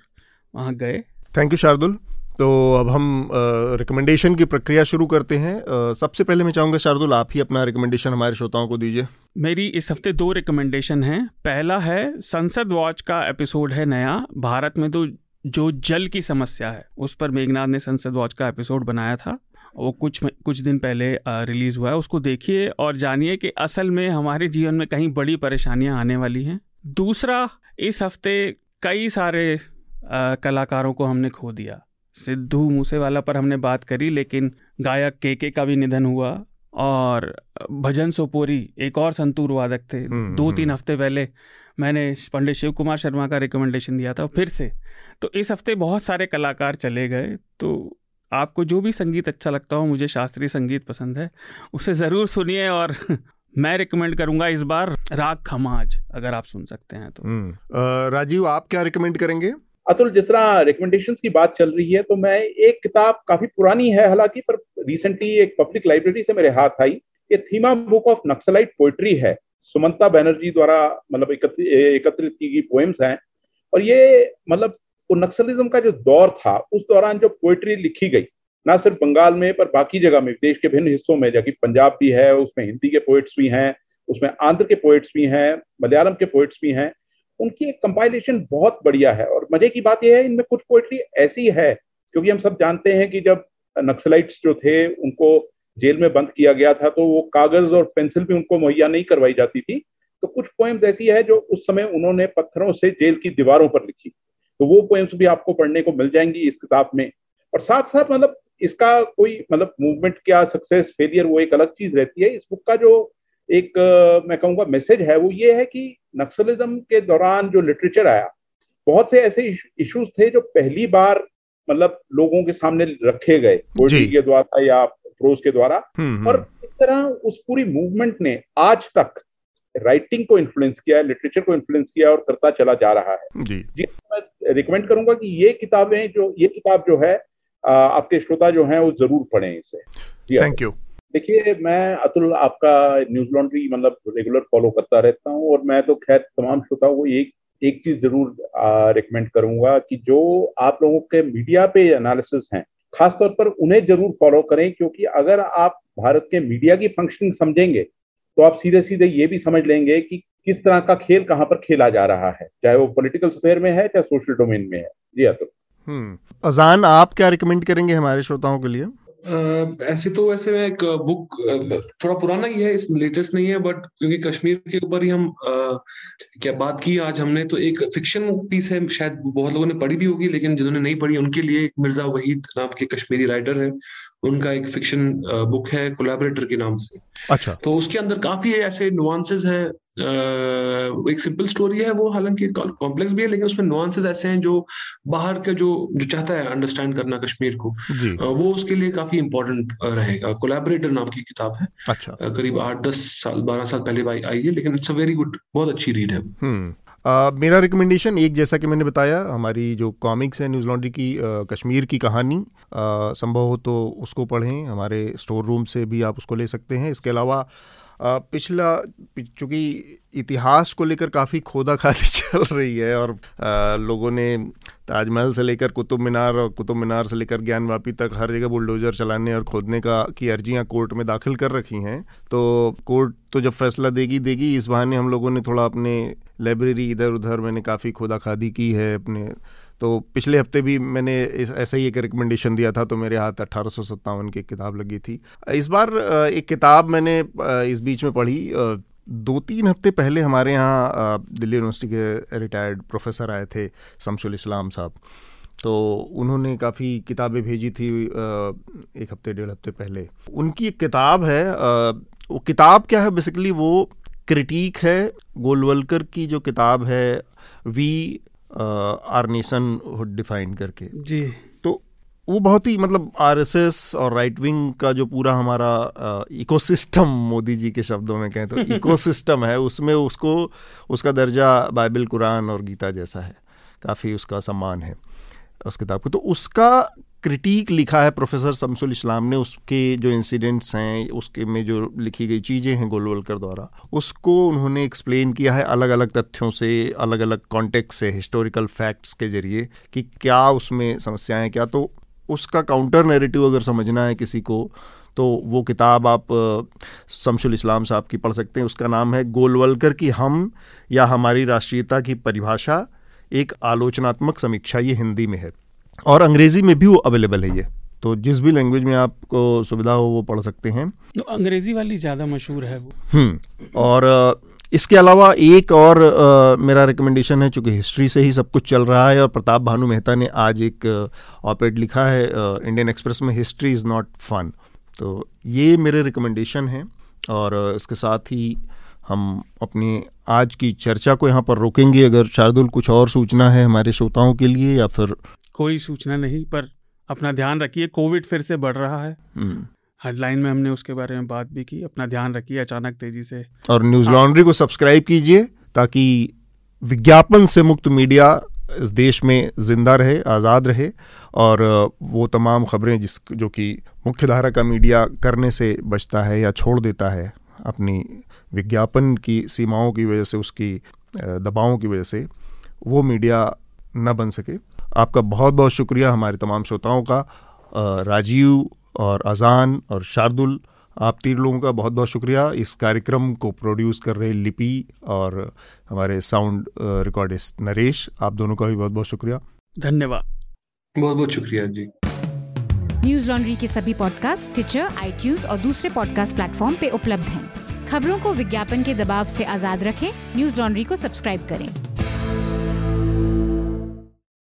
वहाँ गए। Thank you Shardul. तो अब हम रिकमेंडेशन की प्रक्रिया शुरू करते हैं। सबसे पहले मैं चाहूँगा शार्दुल, आप ही अपना रिकमेंडेशन हमारे श्रोताओं को दीजिए। मेरी इस हफ़्ते दो रिकमेंडेशन हैं। पहला है, संसद वॉच का एपिसोड है नया। भारत में तो जो जल की समस्या है, उस पर मेघनाथ ने संसद वॉच का एपिसोड बनाया था। वो कुछ कुछ दिन पहले रिलीज़ हुआ है। उसको देखिए और जानिए कि असल में हमारे जीवन में कहीं बड़ी परेशानियाँ आने वाली हैं। दूसरा, इस हफ़्ते कई सारे कलाकारों को हमने खो दिया। सिद्धू मूसेवाला पर हमने बात करी लेकिन गायक के के का भी निधन हुआ और भजन सोपोरी एक और संतूर वादक थे हम्म, दो तीन हम्म। हफ़्ते पहले मैंने पंडित शिव कुमार शर्मा का रिकमेंडेशन दिया था फिर से तो इस हफ़्ते बहुत सारे कलाकार चले गए तो आपको जो भी संगीत अच्छा लगता हो मुझे शास्त्रीय संगीत पसंद है उसे ज़रूर सुनिए और मैं रिकमेंड करूँगा इस बार राग खमाज अगर आप सुन सकते हैं तो हम्म। राजीव आप क्या रिकमेंड करेंगे अतुल, जिस तरह रिकमेंडेशन की बात चल रही है तो मैं एक किताब काफ़ी पुरानी है हालाँकि, पर रिसेंटली एक पब्लिक लाइब्रेरी से मेरे हाथ आई। ये थीमा बुक ऑफ़ नक्सलाइट पोइट्री है। सुमंता बैनर्जी द्वारा मतलब एकत्रित की गई पोएम्स हैं। और ये मतलब वो नक्सलिज्म का जो दौर था, उस दौरान जो पोइट्री लिखी गई, ना सिर्फ़ बंगाल में, पर बाकी जगह में, देश के भिन्न हिस्सों में, जबकि पंजाब भी है, उसमें हिंदी के पोइट्स भी हैं, उसमें आंध्र के पोइट्स भी हैं, मलयालम के पोइट्स भी हैं। उनकी एक कंपाइलेशन बहुत बढ़िया है। और मज़े की बात यह है, इनमें कुछ पोइट्री ऐसी है, क्योंकि हम सब जानते हैं कि जब नक्सलाइट्स जो थे, उनको जेल में बंद किया गया था तो वो कागज़ और पेंसिल भी उनको मुहैया नहीं करवाई जाती थी। तो कुछ पोएम्स ऐसी है जो उस समय उन्होंने पत्थरों से जेल की दीवारों पर लिखी। तो वो पोएम्स भी आपको पढ़ने को मिल जाएँगी इस किताब में। और साथ साथ मतलब इसका कोई मतलब मूवमेंट क्या सक्सेस फेलियर वो एक अलग चीज़ रहती है। इस बुक का जो एक मैं कहूँगा मैसेज है वो ये है कि नक्सलिज्म के दौरान जो लिटरेचर आया बहुत से ऐसे इश्यूज़ थे जो पहली बार मतलब लोगों के सामने रखे गए पोइट्री के द्वारा या प्रोज के द्वारा। और इस तरह उस पूरी मूवमेंट ने आज तक राइटिंग को इन्फ्लुएंस किया है लिटरेचर को इन्फ्लुएंस किया और करता चला जा रहा है। जी। जी मैं रिकमेंड करूँगा कि ये किताबें जो ये किताब जो है आपके श्रोता जो हैं वो ज़रूर पढ़ें इसे। थैंक यू देखिए, मैं अतुल आपका न्यूज़ लॉन्ड्री मतलब रेगुलर फॉलो करता रहता हूँ और मैं तो खैर तमाम श्रोताओं को एक एक चीज़ ज़रूर रिकमेंड करूँगा कि जो आप लोगों के मीडिया पे एनालिसिस हैं, खासतौर पर उन्हें ज़रूर फॉलो करें क्योंकि अगर आप भारत के मीडिया की फंक्शनिंग समझेंगे तो आप सीधे सीधे ये भी समझ लेंगे कि किस तरह का खेल कहाँ पर खेला जा रहा है, चाहे वो पॉलिटिकल स्फेयर में है, चाहे सोशल डोमेन में है। जी अतुल। हम्म अजान, आप क्या रिकमेंड करेंगे हमारे श्रोताओं के लिए? ऐसे तो वैसे मैं एक बुक थोड़ा पुराना ही है, इस लेटेस्ट नहीं है बट क्योंकि कश्मीर के ऊपर ही हम क्या बात की आज हमने तो एक फिक्शन पीस है, शायद बहुत लोगों ने पढ़ी भी होगी, लेकिन जिन्होंने नहीं पढ़ी, उनके लिए एक मिर्ज़ा वहीद नाम के कश्मीरी राइटर है, उनका एक फिक्शन बुक है कोलेबरेटर के नाम से। अच्छा। तो उसके अंदर काफ़ी ऐसे नुआंसेस है। एक सिंपल स्टोरी है वो हालाँकि कॉम्प्लेक्स भी है लेकिन उसमें नुआंसेज ऐसे हैं जो बाहर का जो जो चाहता है अंडरस्टैंड करना कश्मीर को. वो उसके लिए काफ़ी इंपॉर्टेंट रहेगा। कोलेबरेटर नाम की किताब है। अच्छा। करीब आठ दस साल बारह साल पहले आई है लेकिन इट्स अ वेरी गुड बहुत अच्छी रीड है मेरा रिकमेंडेशन एक जैसा कि मैंने बताया हमारी जो कॉमिक्स है न्यूज़ लॉन्ड्री की uh, कश्मीर की कहानी संभव हो तो उसको पढ़ें हमारे स्टोर रूम से भी आप उसको ले सकते हैं। इसके अलावा पिछला चूँकि इतिहास को लेकर काफ़ी खोदा खादी चल रही है और लोगों ने ताजमहल से लेकर कुतुब मीनार और कुतुब मीनार से लेकर ज्ञानवापी तक हर जगह बुलडोजर चलाने और खोदने का, की अर्जियाँ कोर्ट में दाखिल कर रखी हैं तो कोर्ट तो जब फैसला देगी देगी, इस बहाने हम लोगों ने थोड़ा अपने लाइब्रेरी इधर उधर मैंने काफ़ी खोदा खादी की है, अपने तो पिछले हफ़्ते भी मैंने ऐसा ही एक रिकमेंडेशन दिया था तो मेरे हाथ अट्ठारह की किताब लगी थी। इस बार एक किताब मैंने इस बीच में पढ़ी दो तीन हफ़्ते पहले हमारे यहाँ दिल्ली यूनिवर्सिटी के रिटायर्ड प्रोफेसर आए थे, शमशुल इस्लाम साहब। तो उन्होंने काफ़ी किताबें भेजी थी एक हफ़्ते, डेढ़ हफ़्ते पहले। उनकी एक किताब है वो किताब क्या है? बेसिकली वो क्रिटिक है, गोलवलकर की जो किताब है, वी आर नेशन डिफाइन करके। जी। तो वो बहुत ही मतलब आरएसएस और राइट विंग का जो पूरा हमारा इकोसिस्टम मोदी जी के शब्दों में कहें तो इकोसिस्टम है उसमें उसको उसका दर्जा बाइबल कुरान और गीता जैसा है। काफ़ी उसका सम्मान है उस किताब को। तो उसका क्रिटिक लिखा है प्रोफेसर शमसुल इस्लाम ने, उसके जो इंसिडेंट्स हैं, उसके में जो लिखी गई चीज़ें हैं गोलवलकर द्वारा, उसको उन्होंने एक्सप्लेन किया है अलग अलग तथ्यों से अलग अलग कॉन्टेक्ट से हिस्टोरिकल फैक्ट्स के ज़रिए, कि क्या उसमें समस्याएँ क्या तो उसका काउंटर नेरेटिव अगर समझना है किसी को तो वो किताब आप शमशुल इस्लाम साहब की पढ़ सकते हैं। उसका नाम है गोलवलकर की हम या हमारी राष्ट्रीयता की परिभाषा, एक आलोचनात्मक समीक्षा, ये हिंदी में है। और अंग्रेज़ी में भी वो अवेलेबल है ये। तो जिस भी लैंग्वेज में आपको सुविधा हो वो पढ़ सकते हैं। तो अंग्रेज़ी वाली ज़्यादा मशहूर है वो। हम्म और इसके अलावा एक और आ, मेरा रिकमेंडेशन है चूँकि हिस्ट्री से ही सब कुछ चल रहा है और प्रताप भानु मेहता ने आज एक ऑपेड लिखा है इंडियन एक्सप्रेस में हिस्ट्री इज़ नॉट फन तो ये मेरे रिकमेंडेशन हैं और इसके साथ ही हम अपनी आज की चर्चा को यहाँ पर रोकेंगे। अगर शार्दुल कुछ और सूचना है हमारे श्रोताओं के लिए या फिर कोई सूचना नहीं पर अपना ध्यान रखिए कोविड फिर से बढ़ रहा है। Headline hmm. में हमने उसके बारे में बात भी की अपना ध्यान रखिए अचानक तेज़ी से। और न्यूज़ लॉन्ड्री को सब्सक्राइब कीजिए ताकि विज्ञापन से मुक्त मीडिया इस देश में ज़िंदा रहे आज़ाद रहे और वो तमाम खबरें जिस जो कि मुख्य धारा का मीडिया करने से बचता है या छोड़ देता है अपनी विज्ञापन की सीमाओं की वजह से उसकी दबावों की वजह से वो मीडिया न बन सके। आपका बहुत बहुत शुक्रिया हमारे तमाम श्रोताओं का। राजीव और अजान और शार्दुल आप तीन लोगों का बहुत बहुत शुक्रिया। इस कार्यक्रम को प्रोड्यूस कर रहे लिपि और हमारे साउंड रिकॉर्डिस्ट नरेश आप दोनों का भी बहुत बहुत शुक्रिया। धन्यवाद। बहुत बहुत शुक्रिया जी। न्यूज़ लॉन्ड्री के सभी पॉडकास्ट ट्विटर आई और दूसरे पॉडकास्ट प्लेटफॉर्म पे उपलब्ध हैं। खबरों को विज्ञापन के दबाव से आज़ाद रखें। न्यूज़ लॉन्ड्री को सब्सक्राइब करें।